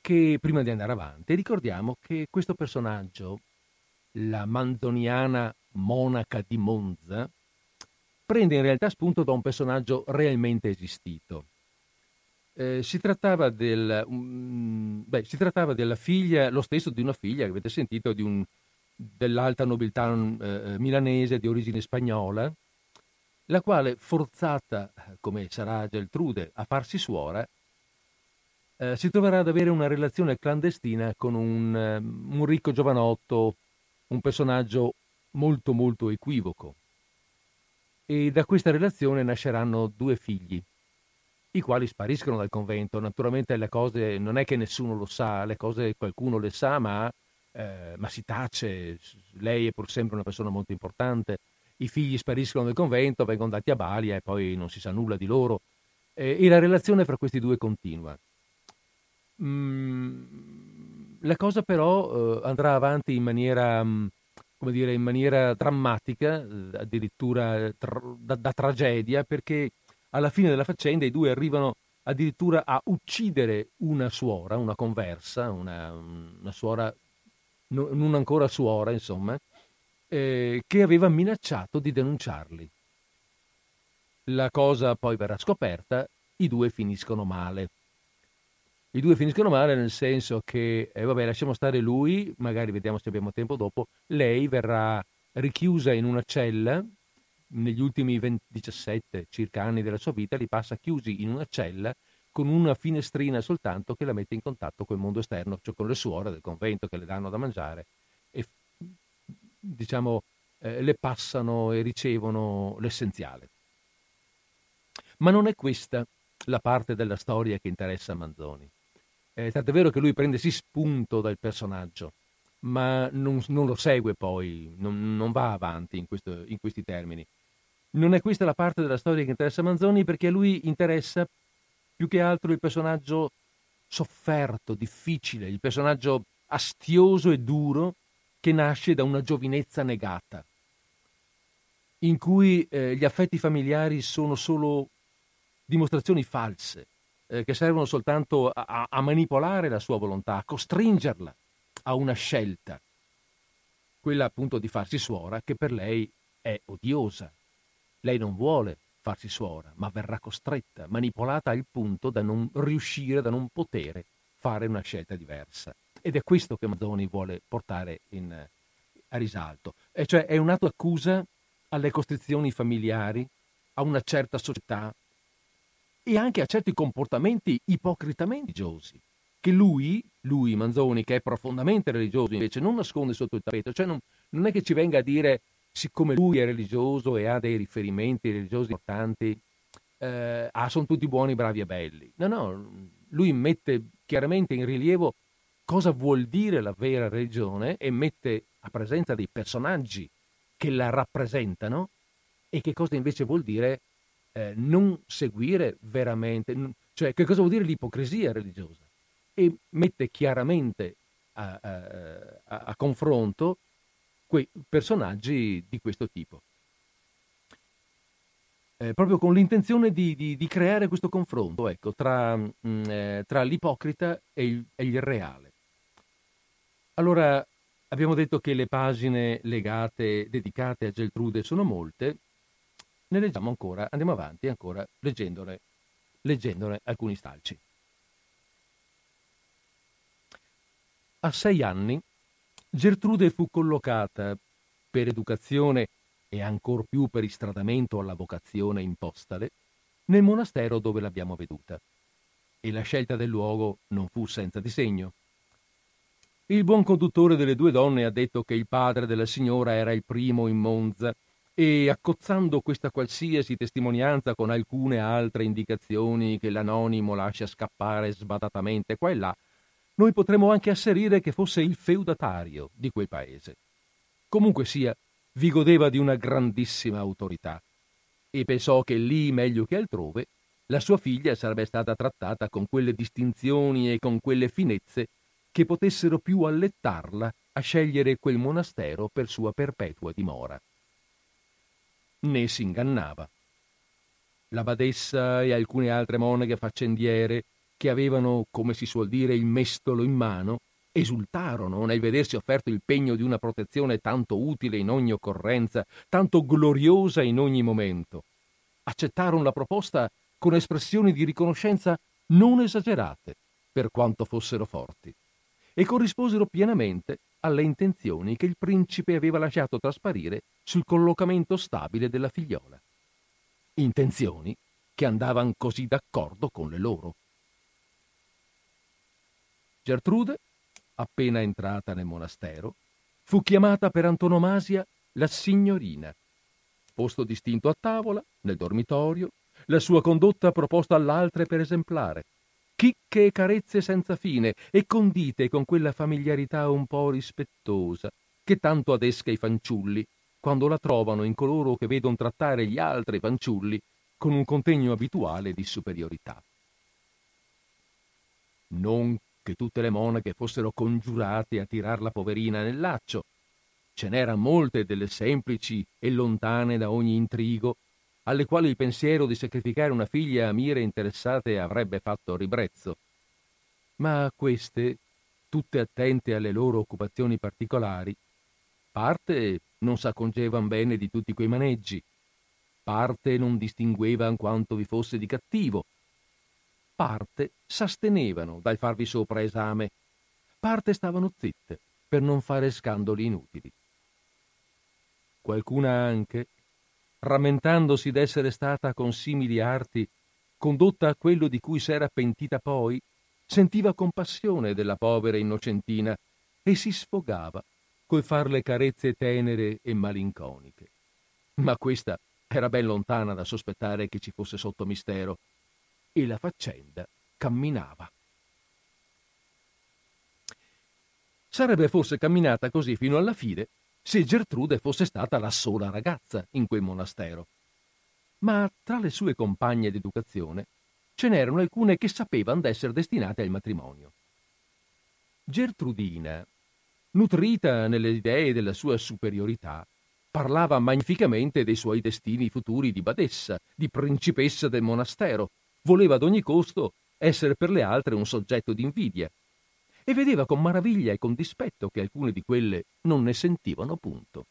che, prima di andare avanti, ricordiamo che questo personaggio, la manzoniana monaca di Monza, prende in realtà spunto da un personaggio realmente esistito. Eh, si, trattava del, um, beh, si trattava della figlia, lo stesso di una figlia che avete sentito, un, dell'alta nobiltà eh, milanese di origine spagnola, la quale, forzata, come sarà Geltrude, a farsi suora, eh, si troverà ad avere una relazione clandestina con un, um, un ricco giovanotto, un personaggio molto molto equivoco. E da questa relazione nasceranno due figli, i quali spariscono dal convento. Naturalmente le cose non è che nessuno lo sa, le cose qualcuno le sa, ma, eh, ma si tace. Lei è pur sempre una persona molto importante. I figli spariscono dal convento, vengono dati a Balia e poi non si sa nulla di loro. Eh, e la relazione fra questi due continua. Mm, la cosa però eh, andrà avanti in maniera, mm, come dire, in maniera drammatica, eh, addirittura tra, da, da tragedia, perché alla fine della faccenda i due arrivano addirittura a uccidere una suora, una conversa, una, una suora, non ancora suora, insomma, eh, che aveva minacciato di denunciarli. La cosa poi verrà scoperta, i due finiscono male. I due finiscono male nel senso che, eh, vabbè, lasciamo stare lui, magari vediamo se abbiamo tempo dopo, lei verrà richiusa in una cella negli ultimi 20, 17 circa anni della sua vita li passa chiusi in una cella con una finestrina soltanto che la mette in contatto col mondo esterno, cioè con le suore del convento che le danno da mangiare e diciamo eh, le passano e ricevono l'essenziale. Ma non è questa la parte della storia che interessa Manzoni. Eh, tant'è vero che lui prende sì spunto dal personaggio, ma non, non lo segue poi, non, non va avanti in, questo, in questi termini. Non è questa la parte della storia che interessa Manzoni perché a lui interessa più che altro il personaggio sofferto, difficile, il personaggio astioso e duro che nasce da una giovinezza negata, in cui eh, gli affetti familiari sono solo dimostrazioni false, eh, che servono soltanto a, a manipolare la sua volontà, a costringerla a una scelta, quella appunto di farsi suora, che per lei è odiosa. Lei non vuole farsi suora, ma verrà costretta, manipolata al punto da non riuscire, da non potere fare una scelta diversa. Ed è questo che Mazzoni vuole portare in, a risalto. E cioè è un atto d'accusa alle costrizioni familiari, a una certa società e anche a certi comportamenti ipocritamente religiosi, che lui, lui Manzoni, che è profondamente religioso, invece non nasconde sotto il tappeto, cioè non, non è che ci venga a dire, siccome lui è religioso e ha dei riferimenti religiosi importanti, eh, ah, sono tutti buoni, bravi e belli. No, no, lui mette chiaramente in rilievo cosa vuol dire la vera religione e mette a presenza dei personaggi che la rappresentano e che cosa invece vuol dire eh, non seguire veramente, cioè che cosa vuol dire l'ipocrisia religiosa e mette chiaramente a, a, a, a confronto quei personaggi di questo tipo. Eh, proprio con l'intenzione di, di, di, creare questo confronto ecco, tra, mh, mm, eh, tra, l'ipocrita e il, e il, reale. Allora, abbiamo detto che le pagine legate, dedicate a Geltrude sono molte, ne leggiamo ancora, andiamo avanti ancora leggendone, leggendone alcuni stalci. A sei anni Gertrude fu collocata per educazione e ancor più per istradamento alla vocazione impostale nel monastero dove l'abbiamo veduta. E la scelta del luogo non fu senza disegno. Il buon conduttore delle due donne ha detto che il padre della signora era il primo in Monza e accozzando questa qualsiasi testimonianza con alcune altre indicazioni che l'anonimo lascia scappare sbadatamente qua e là, noi potremmo anche asserire che fosse il feudatario di quel paese. Comunque sia, vi godeva di una grandissima autorità e pensò che lì, meglio che altrove, la sua figlia sarebbe stata trattata con quelle distinzioni e con quelle finezze che potessero più allettarla a scegliere quel monastero per sua perpetua dimora. Né si ingannava. La badessa e alcune altre monache faccendiere, che avevano, come si suol dire, il mestolo in mano, esultarono nel vedersi offerto il pegno di una protezione tanto utile in ogni occorrenza, tanto gloriosa in ogni momento. Accettarono la proposta con espressioni di riconoscenza non esagerate, per quanto fossero forti e corrisposero pienamente alle intenzioni che il principe aveva lasciato trasparire sul collocamento stabile della figliola. Intenzioni che andavano così d'accordo con le loro. Gertrude, appena entrata nel monastero, fu chiamata per antonomasia la signorina. Posto distinto a tavola, nel dormitorio, la sua condotta proposta all'altre per esemplare chicche e carezze senza fine e condite con quella familiarità un po' rispettosa che tanto adesca i fanciulli quando la trovano in coloro che vedono trattare gli altri fanciulli con un contegno abituale di superiorità. Non che tutte le monache fossero congiurate a tirar la poverina nel laccio. Ce n'eran molte delle semplici e lontane da ogni intrigo alle quali il pensiero di sacrificare una figlia a mire interessate avrebbe fatto ribrezzo. Ma queste, tutte attente alle loro occupazioni particolari, parte non s'accongevan bene di tutti quei maneggi, parte non distinguevan quanto vi fosse di cattivo, parte s'astenevano dal farvi sopra esame, parte stavano zitte per non fare scandoli inutili. Qualcuna anche, rammentandosi d'essere stata con simili arti condotta a quello di cui s'era pentita poi, sentiva compassione della povera innocentina e si sfogava col far le carezze tenere e malinconiche. Ma questa era ben lontana da sospettare che ci fosse sotto mistero, e la faccenda camminava. Sarebbe forse camminata così fino alla fine se Gertrude fosse stata la sola ragazza in quel monastero. ma tra le sue compagne d'educazione ce n'erano alcune che sapevano d'essere destinate al matrimonio. Gertrudina, nutrita nelle idee della sua superiorità, parlava magnificamente dei suoi destini futuri di badessa, di principessa del monastero, voleva ad ogni costo essere per le altre un soggetto d'invidia e vedeva con maraviglia e con dispetto che alcune di quelle non ne sentivano punto.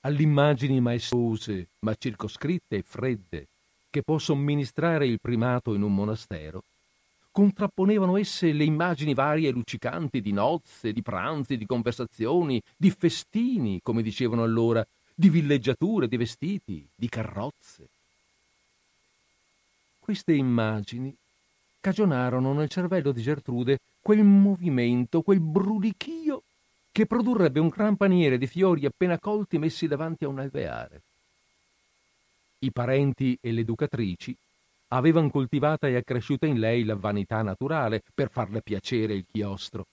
Alle immagini maestose, ma circoscritte e fredde, che può somministrare il primato in un monastero, contrapponevano esse le immagini varie e luccicanti di nozze, di pranzi, di conversazioni, di festini, come dicevano allora, di villeggiature, di vestiti, di carrozze. Queste immagini cagionarono nel cervello di Gertrude quel movimento, quel brulichio che produrrebbe un gran paniere di fiori appena colti messi davanti a un alveare. I parenti e le educatrici avevano coltivata e accresciuta in lei la vanità naturale per farle piacere il chiostro.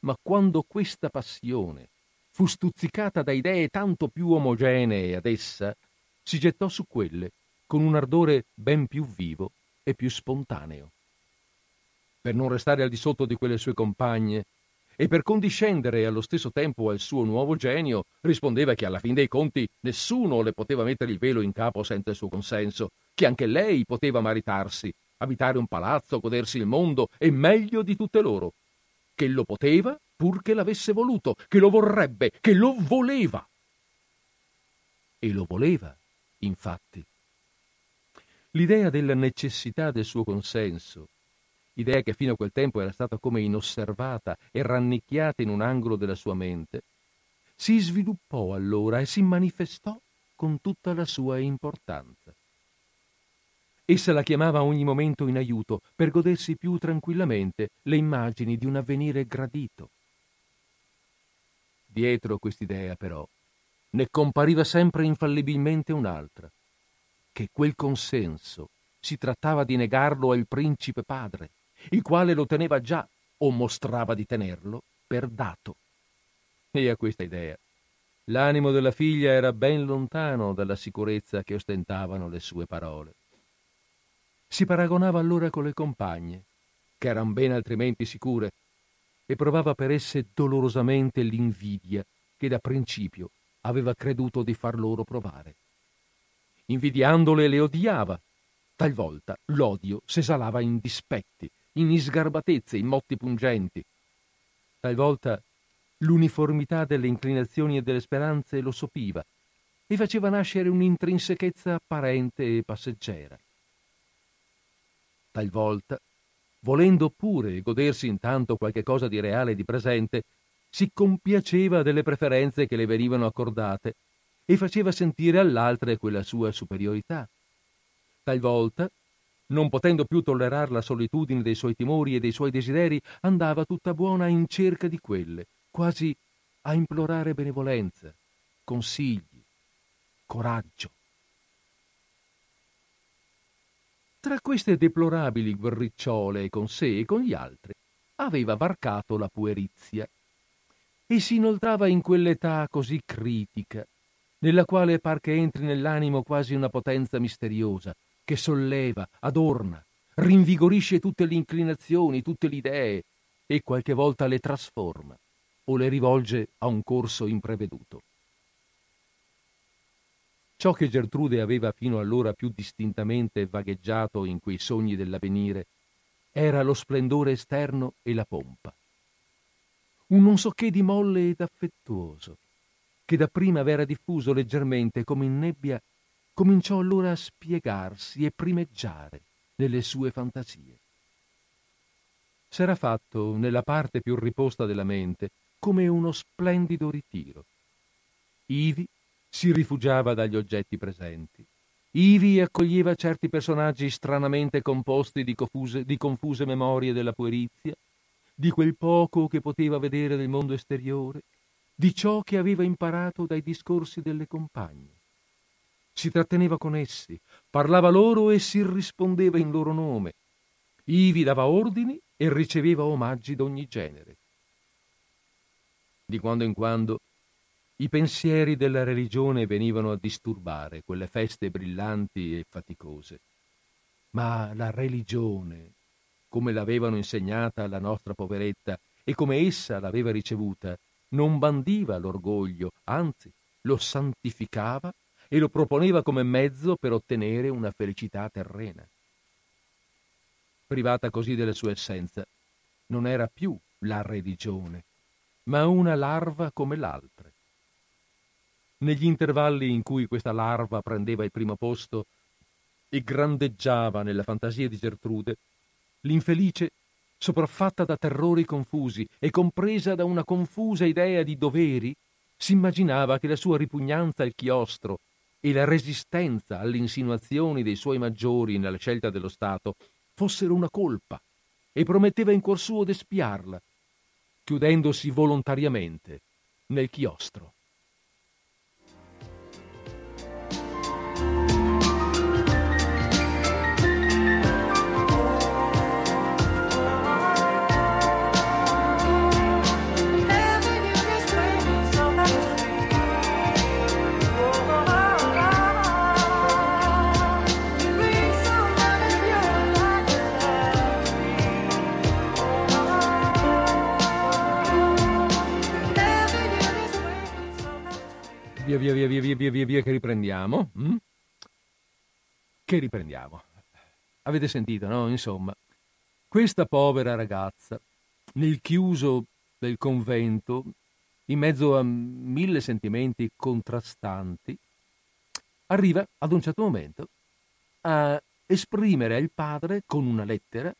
Ma quando questa passione fu stuzzicata da idee tanto più omogenee ad essa, si gettò su quelle con un ardore ben più vivo e più spontaneo. Per non restare al di sotto di quelle sue compagne e per condiscendere allo stesso tempo al suo nuovo genio, rispondeva che alla fin dei conti nessuno le poteva mettere il velo in capo senza il suo consenso, che anche lei poteva maritarsi, abitare un palazzo, godersi il mondo e meglio di tutte loro, che lo poteva pur che l'avesse voluto, che lo vorrebbe, che lo voleva. E lo voleva, infatti. L'idea della necessità del suo consenso, idea che fino a quel tempo era stata come inosservata e rannicchiata in un angolo della sua mente, si sviluppò allora e si manifestò con tutta la sua importanza. Essa la chiamava a ogni momento in aiuto per godersi più tranquillamente le immagini di un avvenire gradito. Dietro quest'idea, però, ne compariva sempre infallibilmente un'altra, che quel consenso si trattava di negarlo al principe padre, il quale lo teneva già, o mostrava di tenerlo, per dato. E a questa idea l'animo della figlia era ben lontano dalla sicurezza che ostentavano le sue parole. Si paragonava allora con le compagne, che eran ben altrimenti sicure, e provava per esse dolorosamente l'invidia che da principio aveva creduto di far loro provare. Invidiandole le odiava, talvolta l'odio s'esalava in dispetti, in isgarbatezze, in motti pungenti. Talvolta l'uniformità delle inclinazioni e delle speranze lo sopiva e faceva nascere un'intrinsechezza apparente e passeggera talvolta, volendo pure godersi intanto qualche cosa di reale e di presente, si compiaceva delle preferenze che le venivano accordate e faceva sentire all'altra quella sua superiorità. Talvolta, non potendo più tollerare la solitudine dei suoi timori e dei suoi desideri, andava tutta buona in cerca di quelle, quasi a implorare benevolenza, consigli, coraggio. Tra queste deplorabili guerricciole con sé e con gli altri aveva varcato la puerizia e si inoltrava in quell'età così critica, nella quale par che entri nell'animo quasi una potenza misteriosa, che solleva, adorna, rinvigorisce tutte le inclinazioni, tutte le idee, e qualche volta le trasforma o le rivolge a un corso impreveduto. Ciò che Gertrude aveva fino allora più distintamente vagheggiato in quei sogni dell'avvenire era lo splendore esterno e la pompa. Un non so che di molle ed affettuoso, che dapprima v'era diffuso leggermente come in nebbia, cominciò allora a spiegarsi e primeggiare nelle sue fantasie. S'era fatto, nella parte più riposta della mente, come uno splendido ritiro. Ivi si rifugiava dagli oggetti presenti. Ivi accoglieva certi personaggi stranamente composti di confuse, di confuse memorie della puerizia, di quel poco che poteva vedere del mondo esteriore, di ciò che aveva imparato dai discorsi delle compagne. Si tratteneva con essi, parlava loro e si rispondeva in loro nome. Ivi dava ordini e riceveva omaggi d'ogni genere. Di quando in quando I pensieri della religione venivano a disturbare quelle feste brillanti e faticose. Ma la religione, come l'avevano insegnata alla nostra poveretta e come essa l'aveva ricevuta, non bandiva l'orgoglio, anzi lo santificava e lo proponeva come mezzo per ottenere una felicità terrena. Privata così della sua essenza, non era più la religione, ma una larva come l'altra. Negli intervalli in cui questa larva prendeva il primo posto e grandeggiava nella fantasia di Gertrude, l'infelice, sopraffatta da terrori confusi e compresa da una confusa idea di doveri, si immaginava che la sua ripugnanza al chiostro e la resistenza alle insinuazioni dei suoi maggiori nella scelta dello Stato fossero una colpa e prometteva in cuor suo d'espiarla, chiudendosi volontariamente nel chiostro. Via, via, via, via, via, via, via, via, che riprendiamo. Mm? Che riprendiamo. Avete sentito, no? Insomma, questa povera ragazza, nel chiuso del convento, in mezzo a mille sentimenti contrastanti, arriva ad un certo momento a esprimere al padre con una lettera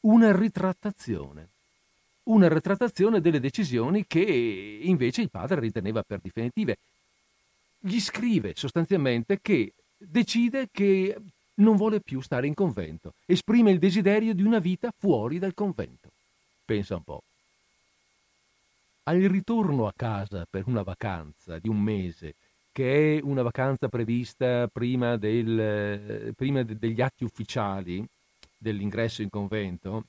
una ritrattazione una ritrattazione delle decisioni che invece il padre riteneva per definitive. Gli scrive sostanzialmente che decide che non vuole più stare in convento, esprime il desiderio di una vita fuori dal convento. Pensa un po'. Al ritorno a casa per una vacanza di un mese, che è una vacanza prevista prima, del, prima degli atti ufficiali dell'ingresso in convento,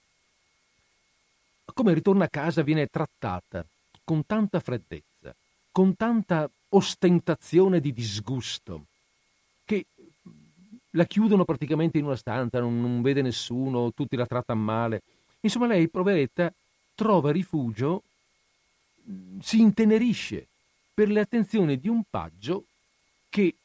come ritorna a casa viene trattata con tanta freddezza, con tanta ostentazione di disgusto, che la chiudono praticamente in una stanza, non, non vede nessuno, tutti la trattano male. Insomma, lei, poveretta, trova rifugio, si intenerisce per le attenzioni di un paggio che,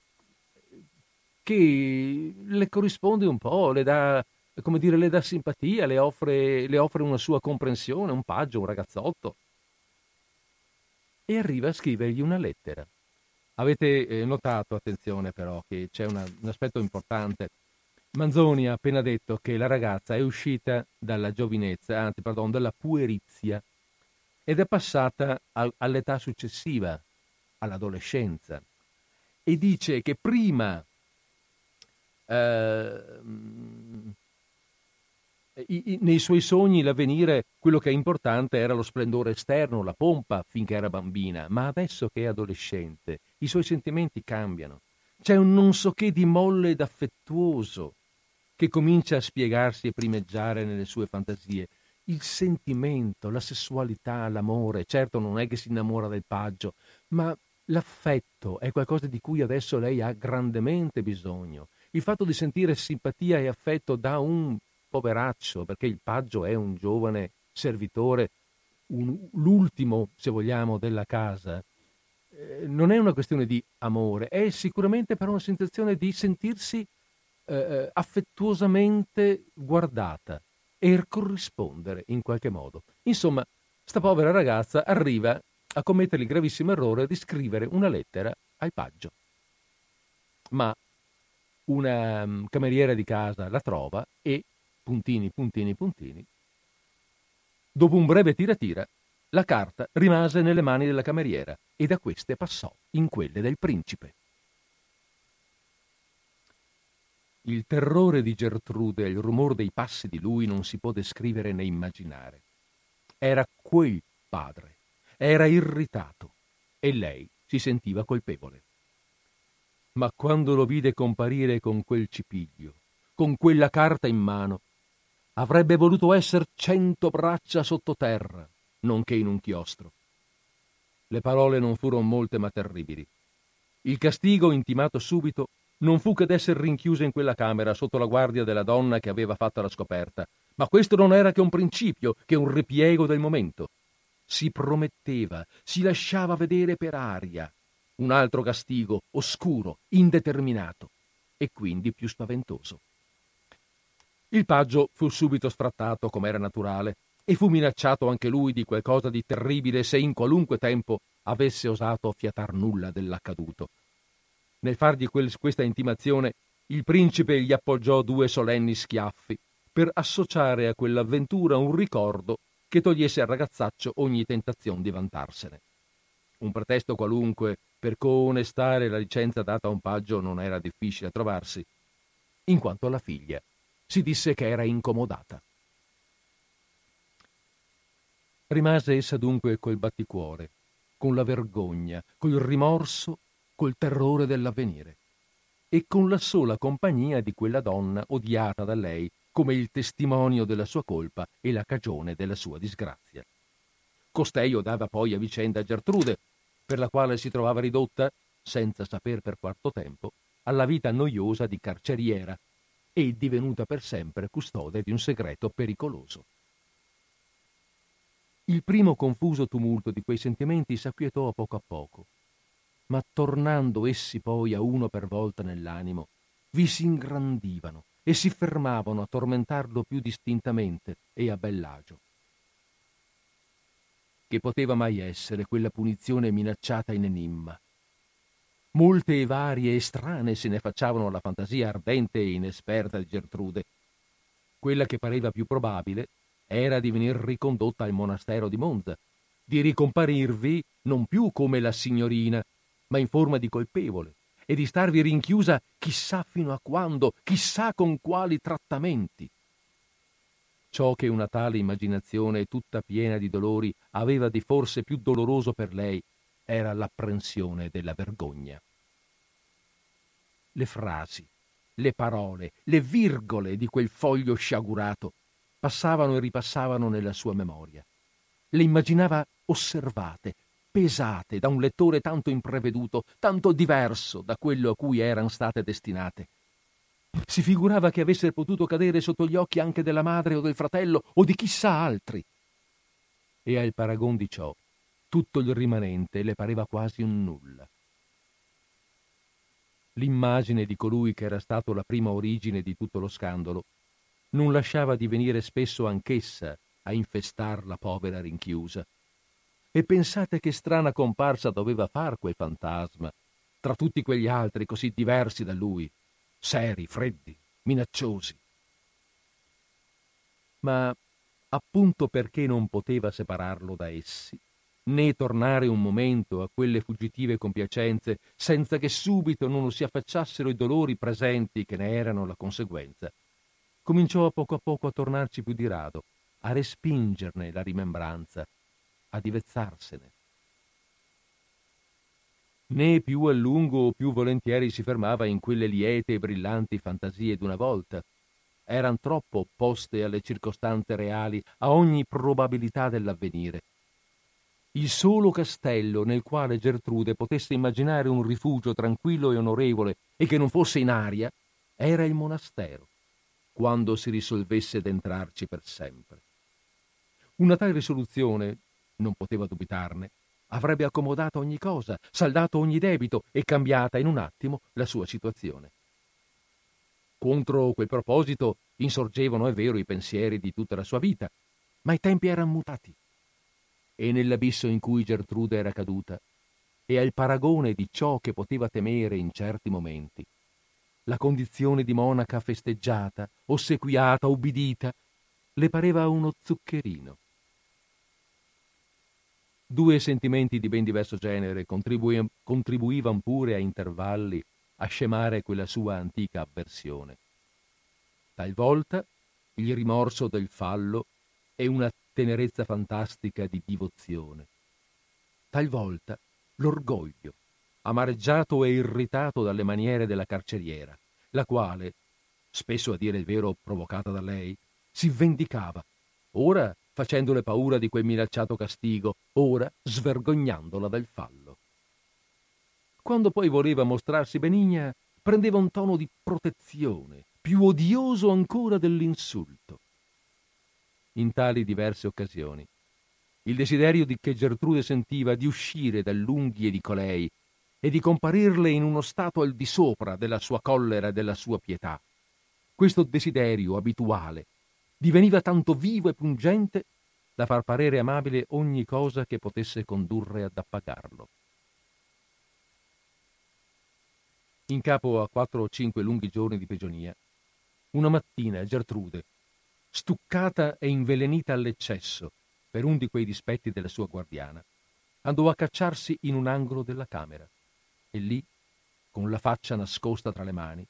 che le corrisponde un po', le dà come dire, le dà simpatia, le offre, le offre una sua comprensione, un paggio, un ragazzotto. E arriva a scrivergli una lettera. Avete eh, notato, attenzione però, che c'è una, un aspetto importante. Manzoni ha appena detto che la ragazza è uscita dalla giovinezza, anzi, pardon, dalla puerizia ed è passata a, all'età successiva, all'adolescenza. E dice che prima eh, i, nei suoi sogni l'avvenire, quello che è importante era lo splendore esterno, la pompa finché era bambina, ma adesso che è adolescente i suoi sentimenti cambiano. C'è un non so che di molle ed affettuoso che comincia a spiegarsi e primeggiare nelle sue fantasie. Il sentimento, la sessualità, l'amore, certo non è che si innamora del paggio, ma l'affetto è qualcosa di cui adesso lei ha grandemente bisogno. Il fatto di sentire simpatia e affetto da un poveraccio, perché il Paggio è un giovane servitore, un, l'ultimo, se vogliamo, della casa, eh, non è una questione di amore, è sicuramente però una sensazione di sentirsi eh, eh affettuosamente guardata e corrispondere in qualche modo. Insomma, sta povera ragazza arriva a commettere il gravissimo errore di scrivere una lettera al Paggio. Ma una um, cameriera di casa la trova e puntini, puntini, puntini. Dopo un breve tira-tira, la carta rimase nelle mani della cameriera e da queste passò in quelle del principe. Il terrore di Gertrude e il rumore dei passi di lui non si può descrivere né immaginare. Era quel padre, era irritato e lei si sentiva colpevole. Ma quando lo vide comparire con quel cipiglio, con quella carta in mano, Avrebbe voluto essere cento braccia sottoterra, nonché in un chiostro. Le parole non furono molte ma terribili. Il castigo, intimato subito, non fu che d'essere rinchiusa in quella camera sotto la guardia della donna che aveva fatto la scoperta, ma questo non era che un principio, che un ripiego del momento. Si prometteva, si lasciava vedere per aria un altro castigo, oscuro, indeterminato e quindi più spaventoso. Il paggio fu subito sfrattato, come era naturale, e fu minacciato anche lui di qualcosa di terribile se in qualunque tempo avesse osato fiatar nulla dell'accaduto. Nel fargli quel, questa intimazione, il principe gli appoggiò due solenni schiaffi per associare a quell'avventura un ricordo che togliesse al ragazzaccio ogni tentazione di vantarsene. Un pretesto qualunque per coonestare la licenza data a un paggio non era difficile a trovarsi, in quanto alla figlia si disse che era incomodata. Rimase essa dunque col batticuore, con la vergogna, col rimorso, col terrore dell'avvenire e con la sola compagnia di quella donna odiata da lei come il testimonio della sua colpa e la cagione della sua disgrazia. Costei dava poi a vicenda Gertrude, per la quale si trovava ridotta, senza saper per quanto tempo, alla vita noiosa di carceriera e divenuta per sempre custode di un segreto pericoloso. Il primo confuso tumulto di quei sentimenti s'acquietò a poco a poco, ma tornando essi poi a uno per volta nell'animo, vi si ingrandivano e si fermavano a tormentarlo più distintamente e a bell'agio. Che poteva mai essere quella punizione minacciata in enimma? Molte e varie e strane se ne facciavano alla fantasia ardente e inesperta di Gertrude. Quella che pareva più probabile era di venir ricondotta al monastero di Monza, di ricomparirvi non più come la signorina, ma in forma di colpevole, e di starvi rinchiusa chissà fino a quando, chissà con quali trattamenti. Ciò che una tale immaginazione tutta piena di dolori aveva di forse più doloroso per lei era l'apprensione della vergogna. Le frasi, le parole, le virgole di quel foglio sciagurato passavano e ripassavano nella sua memoria. Le immaginava osservate, pesate da un lettore tanto impreveduto, tanto diverso da quello a cui erano state destinate. Si figurava che avessero potuto cadere sotto gli occhi anche della madre o del fratello o di chissà altri. E al paragon di ciò, tutto il rimanente le pareva quasi un nulla. L'immagine di colui che era stato la prima origine di tutto lo scandolo non lasciava di venire spesso anch'essa a infestar la povera rinchiusa. E pensate che strana comparsa doveva far quel fantasma, tra tutti quegli altri così diversi da lui, seri, freddi, minacciosi. Ma appunto perché non poteva separarlo da essi, né tornare un momento a quelle fuggitive compiacenze senza che subito non si affacciassero i dolori presenti che ne erano la conseguenza, cominciò a poco a poco a tornarci più di rado, a respingerne la rimembranza, a divezzarsene. Né più a lungo o più volentieri si fermava in quelle liete e brillanti fantasie d'una volta. Eran troppo opposte alle circostanze reali, a ogni probabilità dell'avvenire. Il solo castello nel quale Gertrude potesse immaginare un rifugio tranquillo e onorevole e che non fosse in aria era il monastero quando si risolvesse d'entrarci per sempre. Una tale risoluzione, non poteva dubitarne, avrebbe accomodato ogni cosa, saldato ogni debito e cambiata in un attimo la sua situazione. Contro quel proposito insorgevano, è vero, i pensieri di tutta la sua vita, ma i tempi erano mutati. E nell'abisso in cui Gertrude era caduta, e al paragone di ciò che poteva temere in certi momenti, la condizione di monaca festeggiata, ossequiata, ubbidita, le pareva uno zuccherino. Due sentimenti di ben diverso genere contribu- contribuivano pure a intervalli a scemare quella sua antica avversione. Talvolta il rimorso del fallo e una tenerezza fantastica di divozione. Talvolta l'orgoglio amareggiato e irritato dalle maniere della carceriera, la quale, spesso a dire il vero provocata da lei, si vendicava, ora facendole paura di quel minacciato castigo, ora svergognandola dal fallo. Quando poi voleva mostrarsi benigna, prendeva un tono di protezione, più odioso ancora dell'insulto. In tali diverse occasioni, il desiderio di che Gertrude sentiva di uscire dall'unghie di colei e di comparirle in uno stato al di sopra della sua collera e della sua pietà. Questo desiderio abituale diveniva tanto vivo e pungente da far parere amabile ogni cosa che potesse condurre ad appagarlo. In capo a quattro o cinque lunghi giorni di prigionia, una mattina Gertrude, stuccata e invelenita all'eccesso per un di quei dispetti della sua guardiana, andò a cacciarsi in un angolo della camera e lì, con la faccia nascosta tra le mani,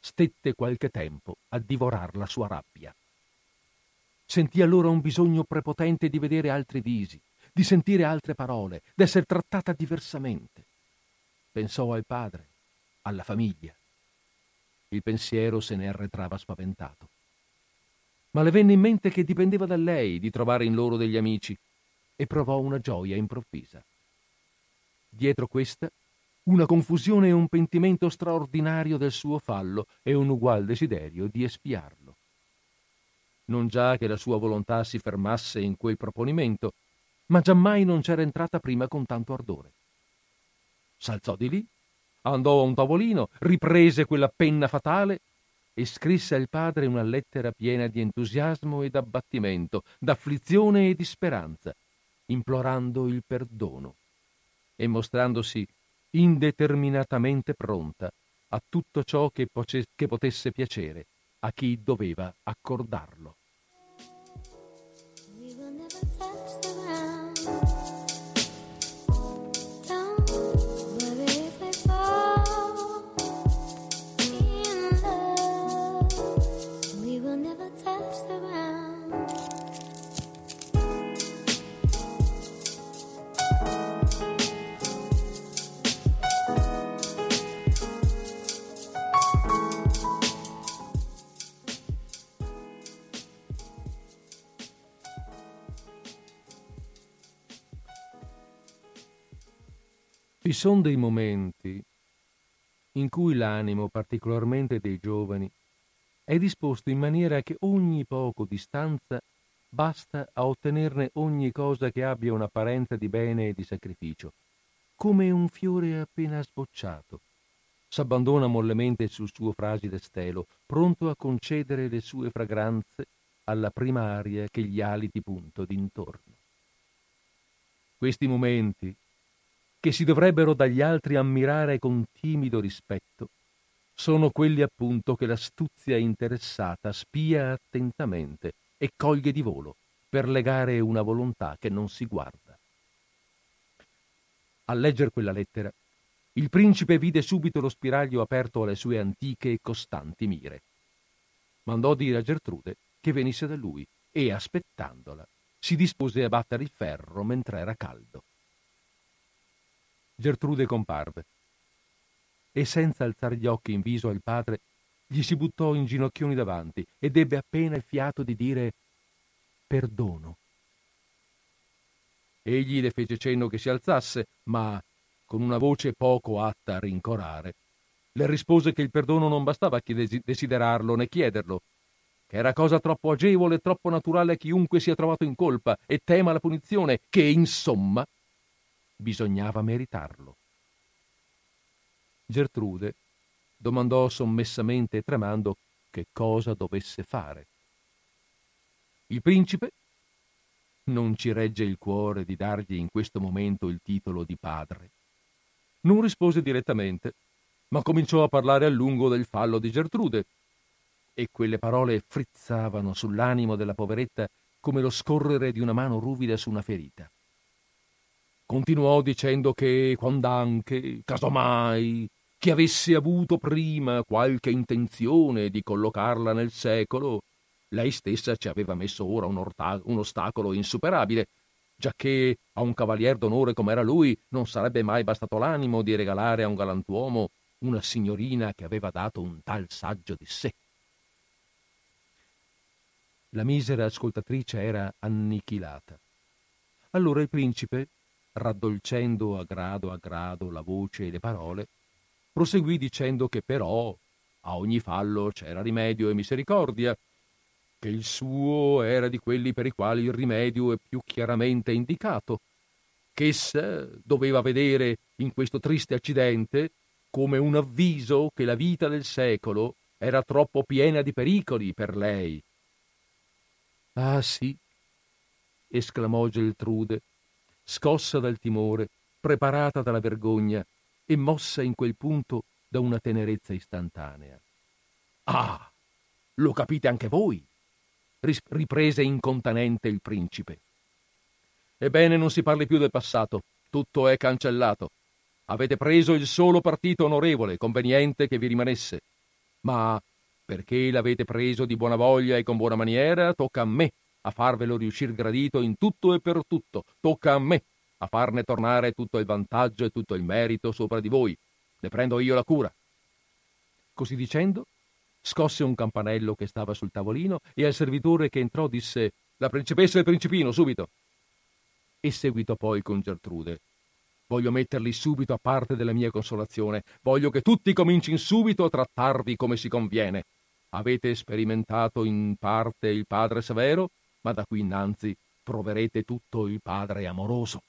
stette qualche tempo a divorar la sua rabbia. Sentì allora un bisogno prepotente di vedere altri visi, di sentire altre parole, d'essere trattata diversamente. Pensò al padre, alla famiglia. Il pensiero se ne arretrava spaventato. Ma le venne in mente che dipendeva da lei di trovare in loro degli amici e provò una gioia improvvisa. Dietro questa, una confusione e un pentimento straordinario del suo fallo e un ugual desiderio di espiarlo non già che la sua volontà si fermasse in quel proponimento, ma giammai non c'era entrata prima con tanto ardore. S'alzò di lì, andò a un tavolino, riprese quella penna fatale e scrisse al padre una lettera piena di entusiasmo e d'abbattimento, d'afflizione e di speranza, implorando il perdono e mostrandosi indeterminatamente pronta a tutto ciò che, potesse piacere a chi doveva accordarlo. Vi sono dei momenti in cui l'animo, particolarmente dei giovani, è disposto in maniera che ogni poco di stanza basta a ottenerne ogni cosa che abbia un'apparenza di bene e di sacrificio, come un fiore appena sbocciato. S'abbandona mollemente sul suo fragile stelo, pronto a concedere le sue fragranze alla prima aria che gli ali di punto d'intorno. Questi momenti, che si dovrebbero dagli altri ammirare con timido rispetto, sono quelli appunto che l'astuzia interessata spia attentamente e coglie di volo per legare una volontà che non si guarda. A leggere quella lettera, il principe vide subito lo spiraglio aperto alle sue antiche e costanti mire. Mandò dire a Gertrude che venisse da lui e, aspettandola, si dispose a battere il ferro mentre era caldo. Gertrude comparve e senza alzar gli occhi in viso al padre gli si buttò in ginocchioni davanti ed ebbe appena il fiato di dire perdono. Egli le fece cenno che si alzasse, ma con una voce poco atta a rincorare, le rispose che il perdono non bastava che desiderarlo né chiederlo, che era cosa troppo agevole e troppo naturale a chiunque sia trovato in colpa e tema la punizione, che insomma bisognava meritarlo. Gertrude domandò sommessamente e tremando che cosa dovesse fare. Il principe non ci regge il cuore di dargli in questo momento il titolo di padre. Non rispose direttamente, ma cominciò a parlare a lungo del fallo di Gertrude, e quelle parole frizzavano sull'animo della poveretta come lo scorrere di una mano ruvida su una ferita. Continuò dicendo che quand'anche, casomai, chi avesse avuto prima qualche intenzione di collocarla nel secolo, lei stessa ci aveva messo ora un, orta- un ostacolo insuperabile, giacché a un cavalier d'onore come era lui non sarebbe mai bastato l'animo di regalare a un galantuomo una signorina che aveva dato un tal saggio di sé. La misera ascoltatrice era annichilata. Allora il principe, raddolcendo a grado a grado la voce e le parole, proseguì dicendo che però a ogni fallo c'era rimedio e misericordia, che il suo era di quelli per i quali il rimedio è più chiaramente indicato, che essa doveva vedere in questo triste accidente come un avviso che la vita del secolo era troppo piena di pericoli per lei. Ah sì, esclamò Geltrude, scossa dal timore, preparata dalla vergogna e mossa in quel punto da una tenerezza istantanea. Ah, lo capite anche voi? riprese incontanente il principe. Ebbene, non si parli più del passato, tutto è cancellato. Avete preso il solo partito onorevole, conveniente che vi rimanesse. Ma perché l'avete preso di buona voglia e con buona maniera, tocca a me a farvelo riuscir gradito in tutto e per tutto. Tocca a me a farne tornare tutto il vantaggio e tutto il merito sopra di voi. Ne prendo io la cura. Così dicendo, scosse un campanello che stava sul tavolino e al servitore che entrò disse La principessa e il principino, subito. E seguitò poi con Gertrude. Voglio metterli subito a parte della mia consolazione. Voglio che tutti comincin subito a trattarvi come si conviene. Avete sperimentato in parte il padre severo, ma da qui innanzi proverete tutto il padre amoroso.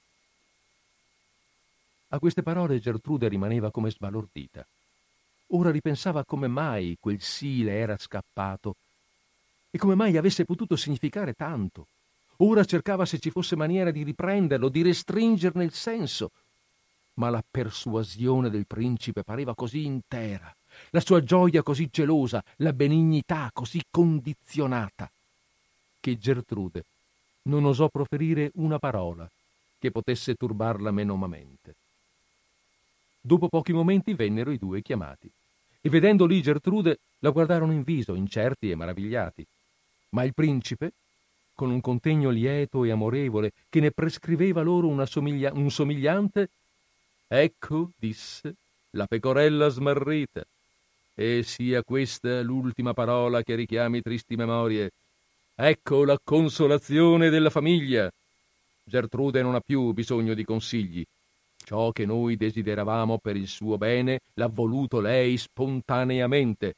A queste parole Gertrude rimaneva come sbalordita. Ora ripensava come mai quel sì le era scappato e come mai avesse potuto significare tanto. Ora cercava se ci fosse maniera di riprenderlo, di restringerne il senso, ma la persuasione del principe pareva così intera, la sua gioia così gelosa, la benignità così condizionata, che Gertrude non osò proferire una parola che potesse turbarla menomamente. Dopo pochi momenti vennero i due chiamati e vedendo lì Gertrude la guardarono in viso, incerti e maravigliati. Ma il principe, con un contegno lieto e amorevole che ne prescriveva loro somiglia- un somigliante, ecco, disse, la pecorella smarrita, e sia questa l'ultima parola che richiami tristi memorie, Ecco la consolazione della famiglia. Gertrude non ha più bisogno di consigli. Ciò che noi desideravamo per il suo bene l'ha voluto lei spontaneamente.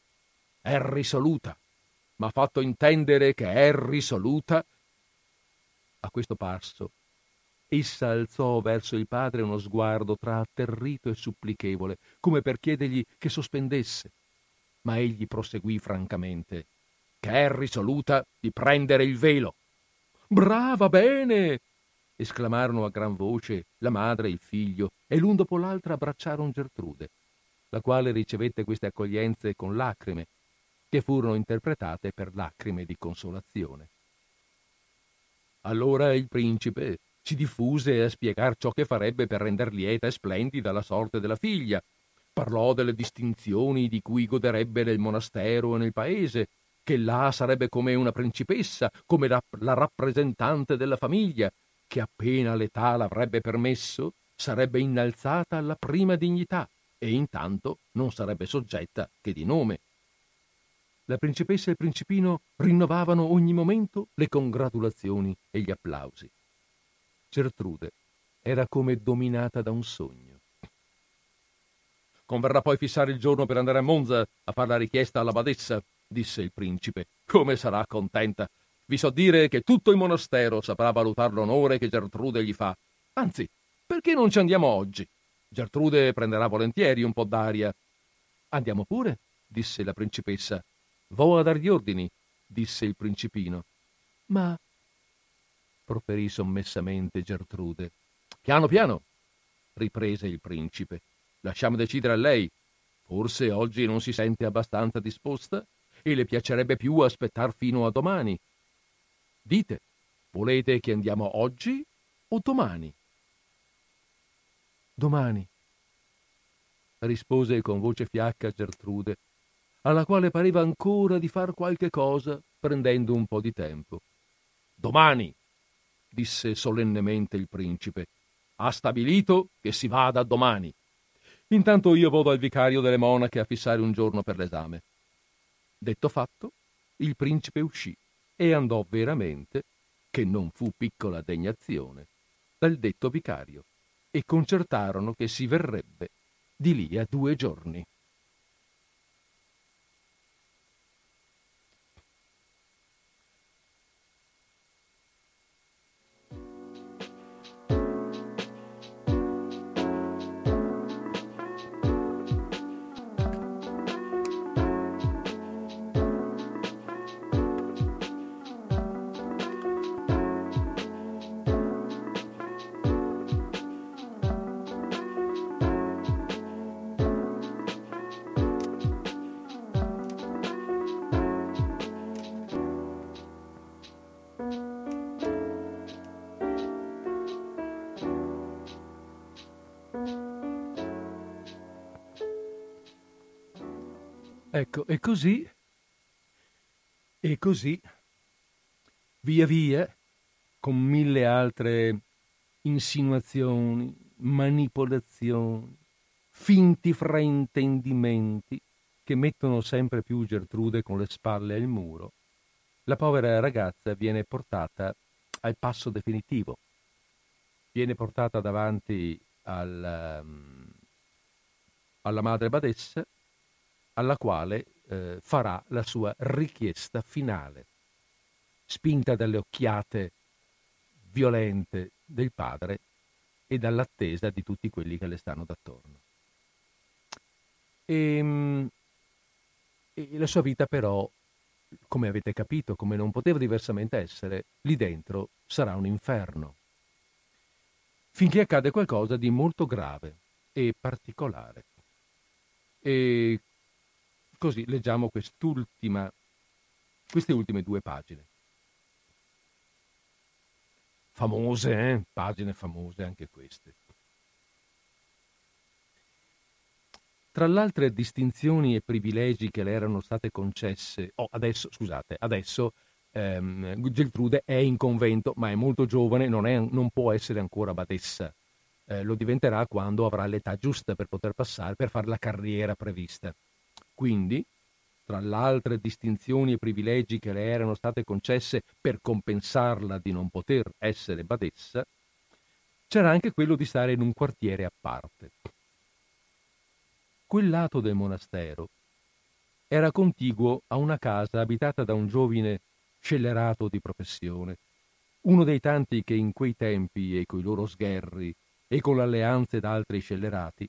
È risoluta. M'ha fatto intendere che è risoluta. A questo passo, essa alzò verso il padre uno sguardo tra atterrito e supplichevole, come per chiedergli che sospendesse. Ma egli proseguì francamente che è risoluta di prendere il velo. Brava, bene! esclamarono a gran voce la madre e il figlio, e l'un dopo l'altra abbracciarono Gertrude, la quale ricevette queste accoglienze con lacrime, che furono interpretate per lacrime di consolazione. Allora il principe si diffuse a spiegar ciò che farebbe per render lieta e splendida la sorte della figlia. Parlò delle distinzioni di cui goderebbe nel monastero e nel paese, che là sarebbe come una principessa, come la, la rappresentante della famiglia, che appena l'età l'avrebbe permesso, sarebbe innalzata alla prima dignità e intanto non sarebbe soggetta che di nome. La principessa e il principino rinnovavano ogni momento le congratulazioni e gli applausi. Gertrude era come dominata da un sogno. Converrà poi fissare il giorno per andare a Monza a fare la richiesta alla badessa, disse il principe. Come sarà contenta. Vi so dire che tutto il monastero saprà valutare l'onore che Gertrude gli fa. Anzi, perché non ci andiamo oggi? Gertrude prenderà volentieri un po' d'aria. Andiamo pure, disse la principessa. Vo a dargli ordini, disse il principino. Ma proferì sommessamente Gertrude. Piano piano, riprese il principe. Lasciamo decidere a lei. Forse oggi non si sente abbastanza disposta e le piacerebbe più aspettar fino a domani. Dite, volete che andiamo oggi o domani? Domani, rispose con voce fiacca Gertrude, alla quale pareva ancora di far qualche cosa prendendo un po' di tempo. Domani, disse solennemente il principe, ha stabilito che si vada domani. Intanto io vado al vicario delle monache a fissare un giorno per l'esame. Detto fatto, il principe uscì e andò veramente, che non fu piccola degnazione, dal detto vicario e concertarono che si verrebbe di lì a due giorni. Ecco, e così, e così, via via, con mille altre insinuazioni, manipolazioni, finti fraintendimenti che mettono sempre più Gertrude con le spalle al muro, la povera ragazza viene portata al passo definitivo, viene portata davanti al, um, alla madre badessa alla quale eh, farà la sua richiesta finale, spinta dalle occhiate violente del padre e dall'attesa di tutti quelli che le stanno d'attorno. E, ehm, e la sua vita però, come avete capito, come non poteva diversamente essere, lì dentro sarà un inferno. Finché accade qualcosa di molto grave e particolare. E Così leggiamo queste ultime due pagine. Famose, eh? Pagine famose anche queste. Tra le altre distinzioni e privilegi che le erano state concesse, oh, adesso, scusate, adesso ehm, Geltrude è in convento, ma è molto giovane, non, è, non può essere ancora badessa. Eh, lo diventerà quando avrà l'età giusta per poter passare, per fare la carriera prevista. Quindi, tra le altre distinzioni e privilegi che le erano state concesse per compensarla di non poter essere badessa, c'era anche quello di stare in un quartiere a parte. Quel lato del monastero era contiguo a una casa abitata da un giovine scellerato di professione, uno dei tanti che in quei tempi e coi loro sgherri e con l'alleanza d'altri scellerati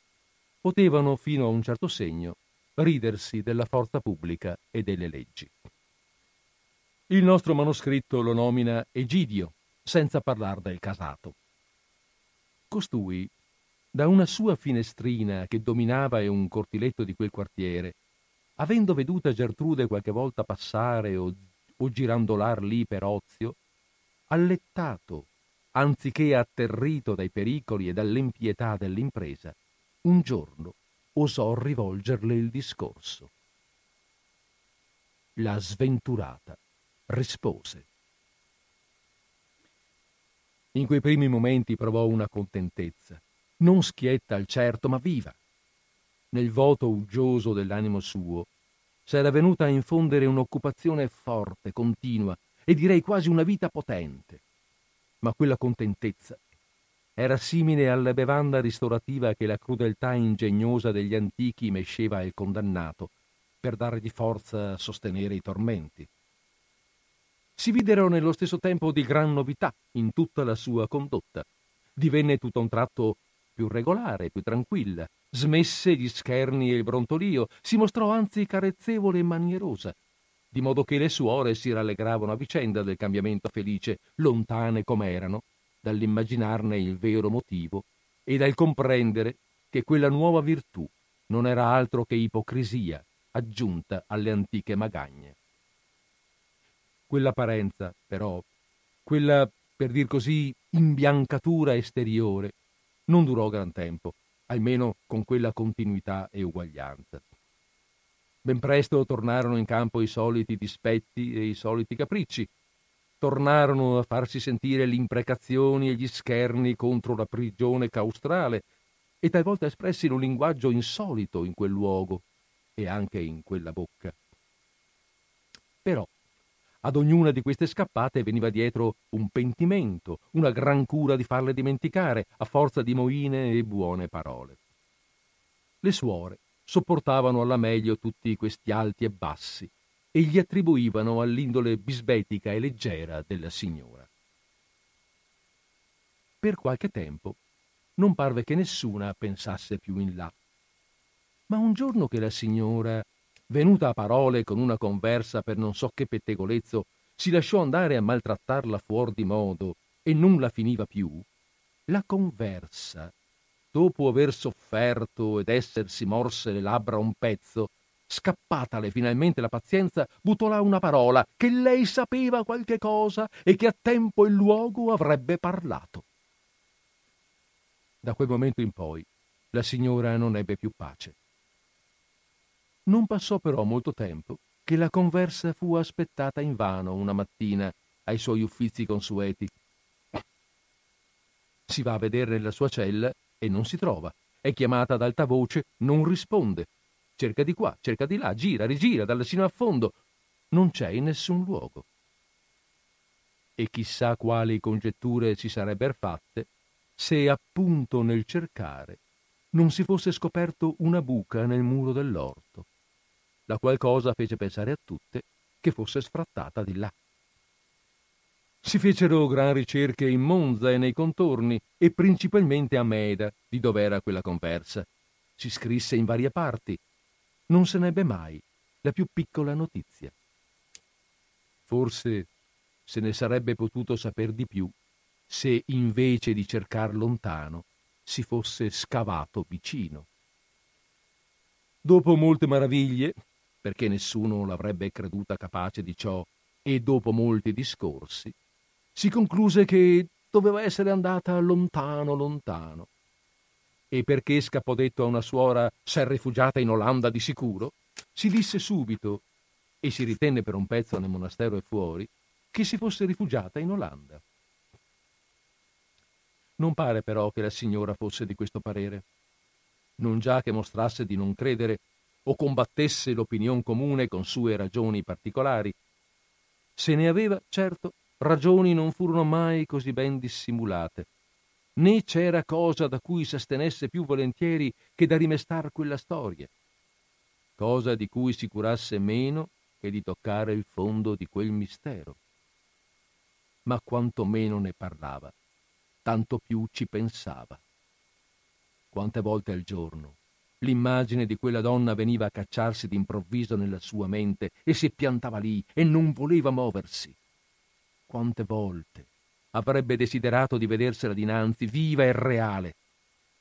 potevano fino a un certo segno ridersi della forza pubblica e delle leggi. Il nostro manoscritto lo nomina Egidio, senza parlare del casato. Costui, da una sua finestrina che dominava un cortiletto di quel quartiere, avendo veduta Gertrude qualche volta passare o, o girandolar lì per ozio, allettato, anziché atterrito dai pericoli e dall'impietà dell'impresa, un giorno osò rivolgerle il discorso. La sventurata rispose. In quei primi momenti provò una contentezza, non schietta al certo, ma viva. Nel voto uggioso dell'animo suo s'era venuta a infondere un'occupazione forte, continua e direi quasi una vita potente. Ma quella contentezza era simile alla bevanda ristorativa che la crudeltà ingegnosa degli antichi mesceva al condannato per dargli forza a sostenere i tormenti. Si videro nello stesso tempo di gran novità in tutta la sua condotta. Divenne tutto un tratto più regolare, più tranquilla, smesse gli scherni e il brontolio, si mostrò anzi carezzevole e manierosa, di modo che le suore si rallegravano a vicenda del cambiamento felice, lontane come erano dall'immaginarne il vero motivo e dal comprendere che quella nuova virtù non era altro che ipocrisia aggiunta alle antiche magagne. Quell'apparenza, però, quella, per dir così, imbiancatura esteriore, non durò gran tempo, almeno con quella continuità e uguaglianza. Ben presto tornarono in campo i soliti dispetti e i soliti capricci, tornarono a farsi sentire le imprecazioni e gli scherni contro la prigione caustrale e talvolta espressi in un linguaggio insolito in quel luogo e anche in quella bocca. Però, ad ognuna di queste scappate veniva dietro un pentimento, una gran cura di farle dimenticare, a forza di moine e buone parole. Le suore sopportavano alla meglio tutti questi alti e bassi e gli attribuivano all'indole bisbetica e leggera della signora. Per qualche tempo non parve che nessuna pensasse più in là. Ma un giorno che la signora, venuta a parole con una conversa per non so che pettegolezzo, si lasciò andare a maltrattarla fuor di modo e non la finiva più, la conversa, dopo aver sofferto ed essersi morse le labbra un pezzo, scappatale finalmente la pazienza, buttò là una parola che lei sapeva qualche cosa e che a tempo e luogo avrebbe parlato. Da quel momento in poi la signora non ebbe più pace. Non passò però molto tempo che la conversa fu aspettata invano una mattina ai suoi uffizi consueti. Si va a vedere nella sua cella e non si trova. È chiamata ad alta voce, non risponde. Cerca di qua, cerca di là, gira, rigira, dall'acino a fondo. Non c'è in nessun luogo. E chissà quali congetture si sarebbero fatte se appunto nel cercare non si fosse scoperto una buca nel muro dell'orto, la qual cosa fece pensare a tutte che fosse sfrattata di là. Si fecero gran ricerche in Monza e nei contorni e principalmente a Meda, di dove era quella conversa. Si scrisse in varie parti. Non se n'ebbe mai la più piccola notizia. Forse se ne sarebbe potuto saper di più se invece di cercar lontano si fosse scavato vicino. Dopo molte maraviglie, perché nessuno l'avrebbe creduta capace di ciò, e dopo molti discorsi, si concluse che doveva essere andata lontano, lontano. E perché scappò detto a una suora s'è rifugiata in Olanda di sicuro, si disse subito, e si ritenne per un pezzo nel monastero e fuori, che si fosse rifugiata in Olanda. Non pare però che la signora fosse di questo parere. Non già che mostrasse di non credere o combattesse l'opinion comune con sue ragioni particolari. Se ne aveva, certo, ragioni non furono mai così ben dissimulate, né c'era cosa da cui s'astenesse più volentieri che da rimestar quella storia, cosa di cui si curasse meno che di toccare il fondo di quel mistero. Ma quanto meno ne parlava, tanto più ci pensava. Quante volte al giorno l'immagine di quella donna veniva a cacciarsi d'improvviso nella sua mente e si piantava lì e non voleva muoversi quante volte avrebbe desiderato di vedersela dinanzi, viva e reale,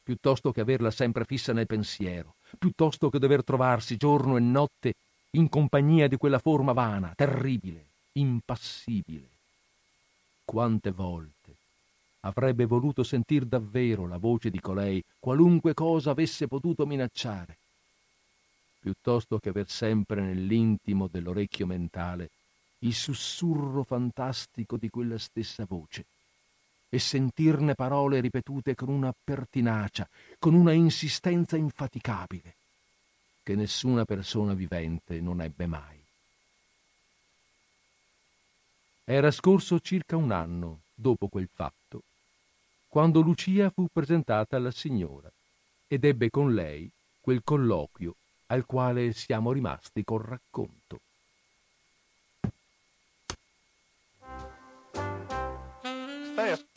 piuttosto che averla sempre fissa nel pensiero, piuttosto che dover trovarsi giorno e notte in compagnia di quella forma vana, terribile, impassibile. Quante volte avrebbe voluto sentir davvero la voce di colei, qualunque cosa avesse potuto minacciare, piuttosto che aver sempre nell'intimo dell'orecchio mentale il sussurro fantastico di quella stessa voce e sentirne parole ripetute con una pertinacia, con una insistenza infaticabile, che nessuna persona vivente non ebbe mai. Era scorso circa un anno dopo quel fatto, quando Lucia fu presentata alla signora ed ebbe con lei quel colloquio al quale siamo rimasti col racconto.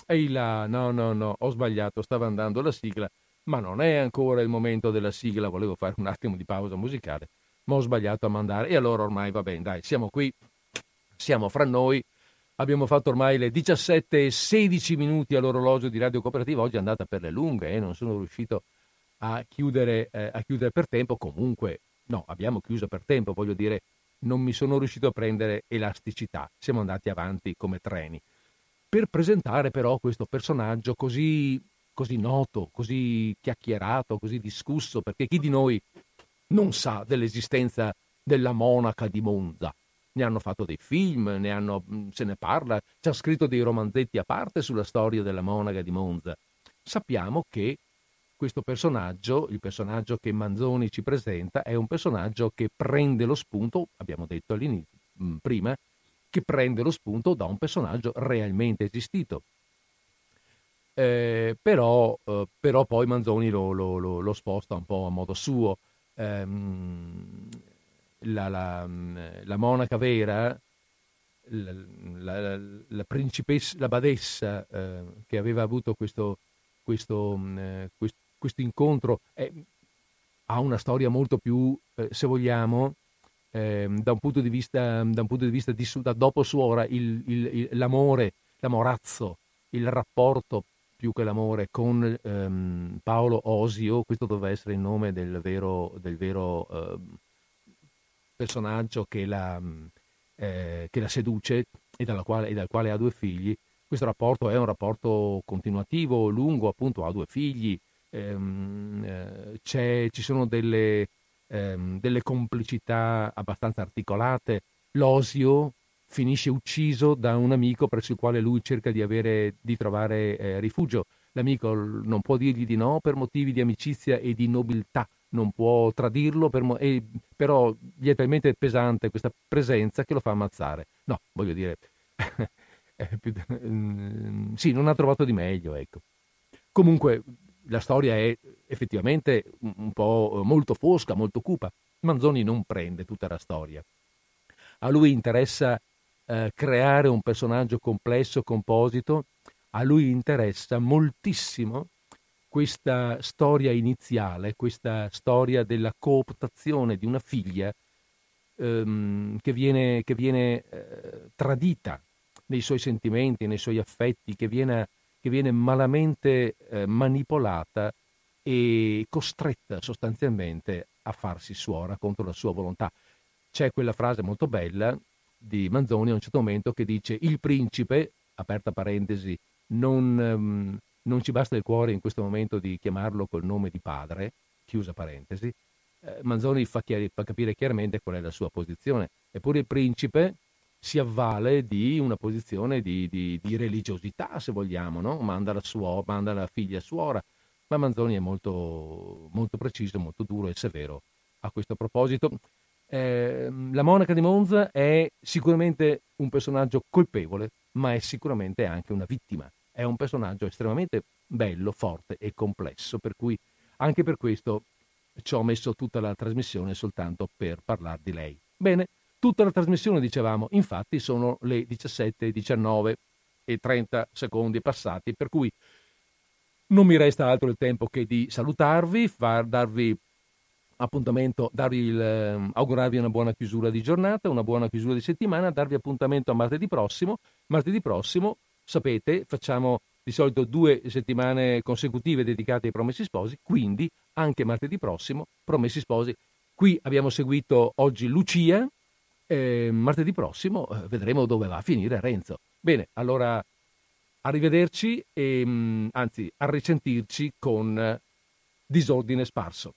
Ehi là, no, no, no, ho sbagliato, stava andando la sigla, ma non è ancora il momento della sigla, volevo fare un attimo di pausa musicale, ma ho sbagliato a mandare e allora ormai va bene, dai, siamo qui, siamo fra noi, abbiamo fatto ormai le 17 e 16 minuti all'orologio di Radio Cooperativa, oggi è andata per le lunghe e eh, non sono riuscito a chiudere, eh, a chiudere per tempo, comunque no, abbiamo chiuso per tempo, voglio dire, non mi sono riuscito a prendere elasticità, siamo andati avanti come treni per presentare però questo personaggio così, così noto, così chiacchierato, così discusso, perché chi di noi non sa dell'esistenza della monaca di Monza? Ne hanno fatto dei film, ne hanno, mm, se ne parla, ci ha scritto dei romanzetti a parte sulla storia della monaca di Monza. Sappiamo che questo personaggio, il personaggio che Manzoni ci presenta, è un personaggio che prende lo spunto, abbiamo detto mm, prima, che prende lo spunto da un personaggio realmente esistito. Eh, però, eh, però, poi Manzoni lo, lo, lo, lo, sposta un po' a modo suo. Eh, la, la, la, monaca vera, la, la, principessa, la badessa eh, che aveva avuto questo, questo, eh, questo, incontro, ha una storia molto più, eh, se vogliamo, Ehm, da un punto di vista, un punto di, vista di da dopo suora, il, il, l'amore, l'amorazzo, il rapporto più che l'amore con ehm, Paolo Osio, questo doveva essere il nome del vero, del vero eh, personaggio che la, eh, che la, seduce e, quale, e dal quale ha due figli. Questo rapporto è un rapporto continuativo, lungo, appunto ha due figli, ehm, eh, ci sono delle, ehm, delle complicità abbastanza articolate. L'Osio finisce ucciso da un amico presso il quale lui cerca di, avere, di trovare eh, rifugio. L'amico non può dirgli di no per motivi di amicizia e di nobiltà, non può tradirlo, per mo- e, però gli è talmente pesante questa presenza che lo fa ammazzare. No, voglio dire, [laughs] mm, sì, non ha trovato di meglio, ecco. Comunque, la storia è effettivamente un po' molto fosca, molto cupa. Manzoni non prende tutta la storia. A lui interessa eh, creare un personaggio complesso, composito, a lui interessa moltissimo questa storia iniziale, questa storia della cooptazione di una figlia ehm, che viene, che viene eh, tradita nei suoi sentimenti, nei suoi affetti, che viene che viene malamente eh, manipolata e costretta sostanzialmente a farsi suora contro la sua volontà. C'è quella frase molto bella di Manzoni a un certo momento che dice il principe, aperta parentesi, non, um, non ci basta il cuore in questo momento di chiamarlo col nome di padre, chiusa parentesi, eh, Manzoni fa, chiari, fa capire chiaramente qual è la sua posizione. Eppure il principe si avvale di una posizione di, di, di religiosità, se vogliamo, no? manda, la suo, manda la figlia suora, ma Manzoni è molto, molto preciso, molto duro e severo a questo proposito. Eh, la monaca di Monza è sicuramente un personaggio colpevole, ma è sicuramente anche una vittima. È un personaggio estremamente bello, forte e complesso, per cui anche per questo ci ho messo tutta la trasmissione soltanto per parlare di lei. Bene, Tutta la trasmissione, dicevamo, infatti sono le 17, 19 e 30 secondi passati, per cui non mi resta altro il tempo che di salutarvi, far, darvi appuntamento, darvi il, eh, augurarvi una buona chiusura di giornata, una buona chiusura di settimana, darvi appuntamento a martedì prossimo. Martedì prossimo, sapete, facciamo di solito due settimane consecutive dedicate ai promessi sposi, quindi anche martedì prossimo, promessi sposi. Qui abbiamo seguito oggi Lucia, e martedì prossimo eh, vedremo dove va a finire Renzo. Bene, allora arrivederci e mm, anzi a risentirci con disordine sparso.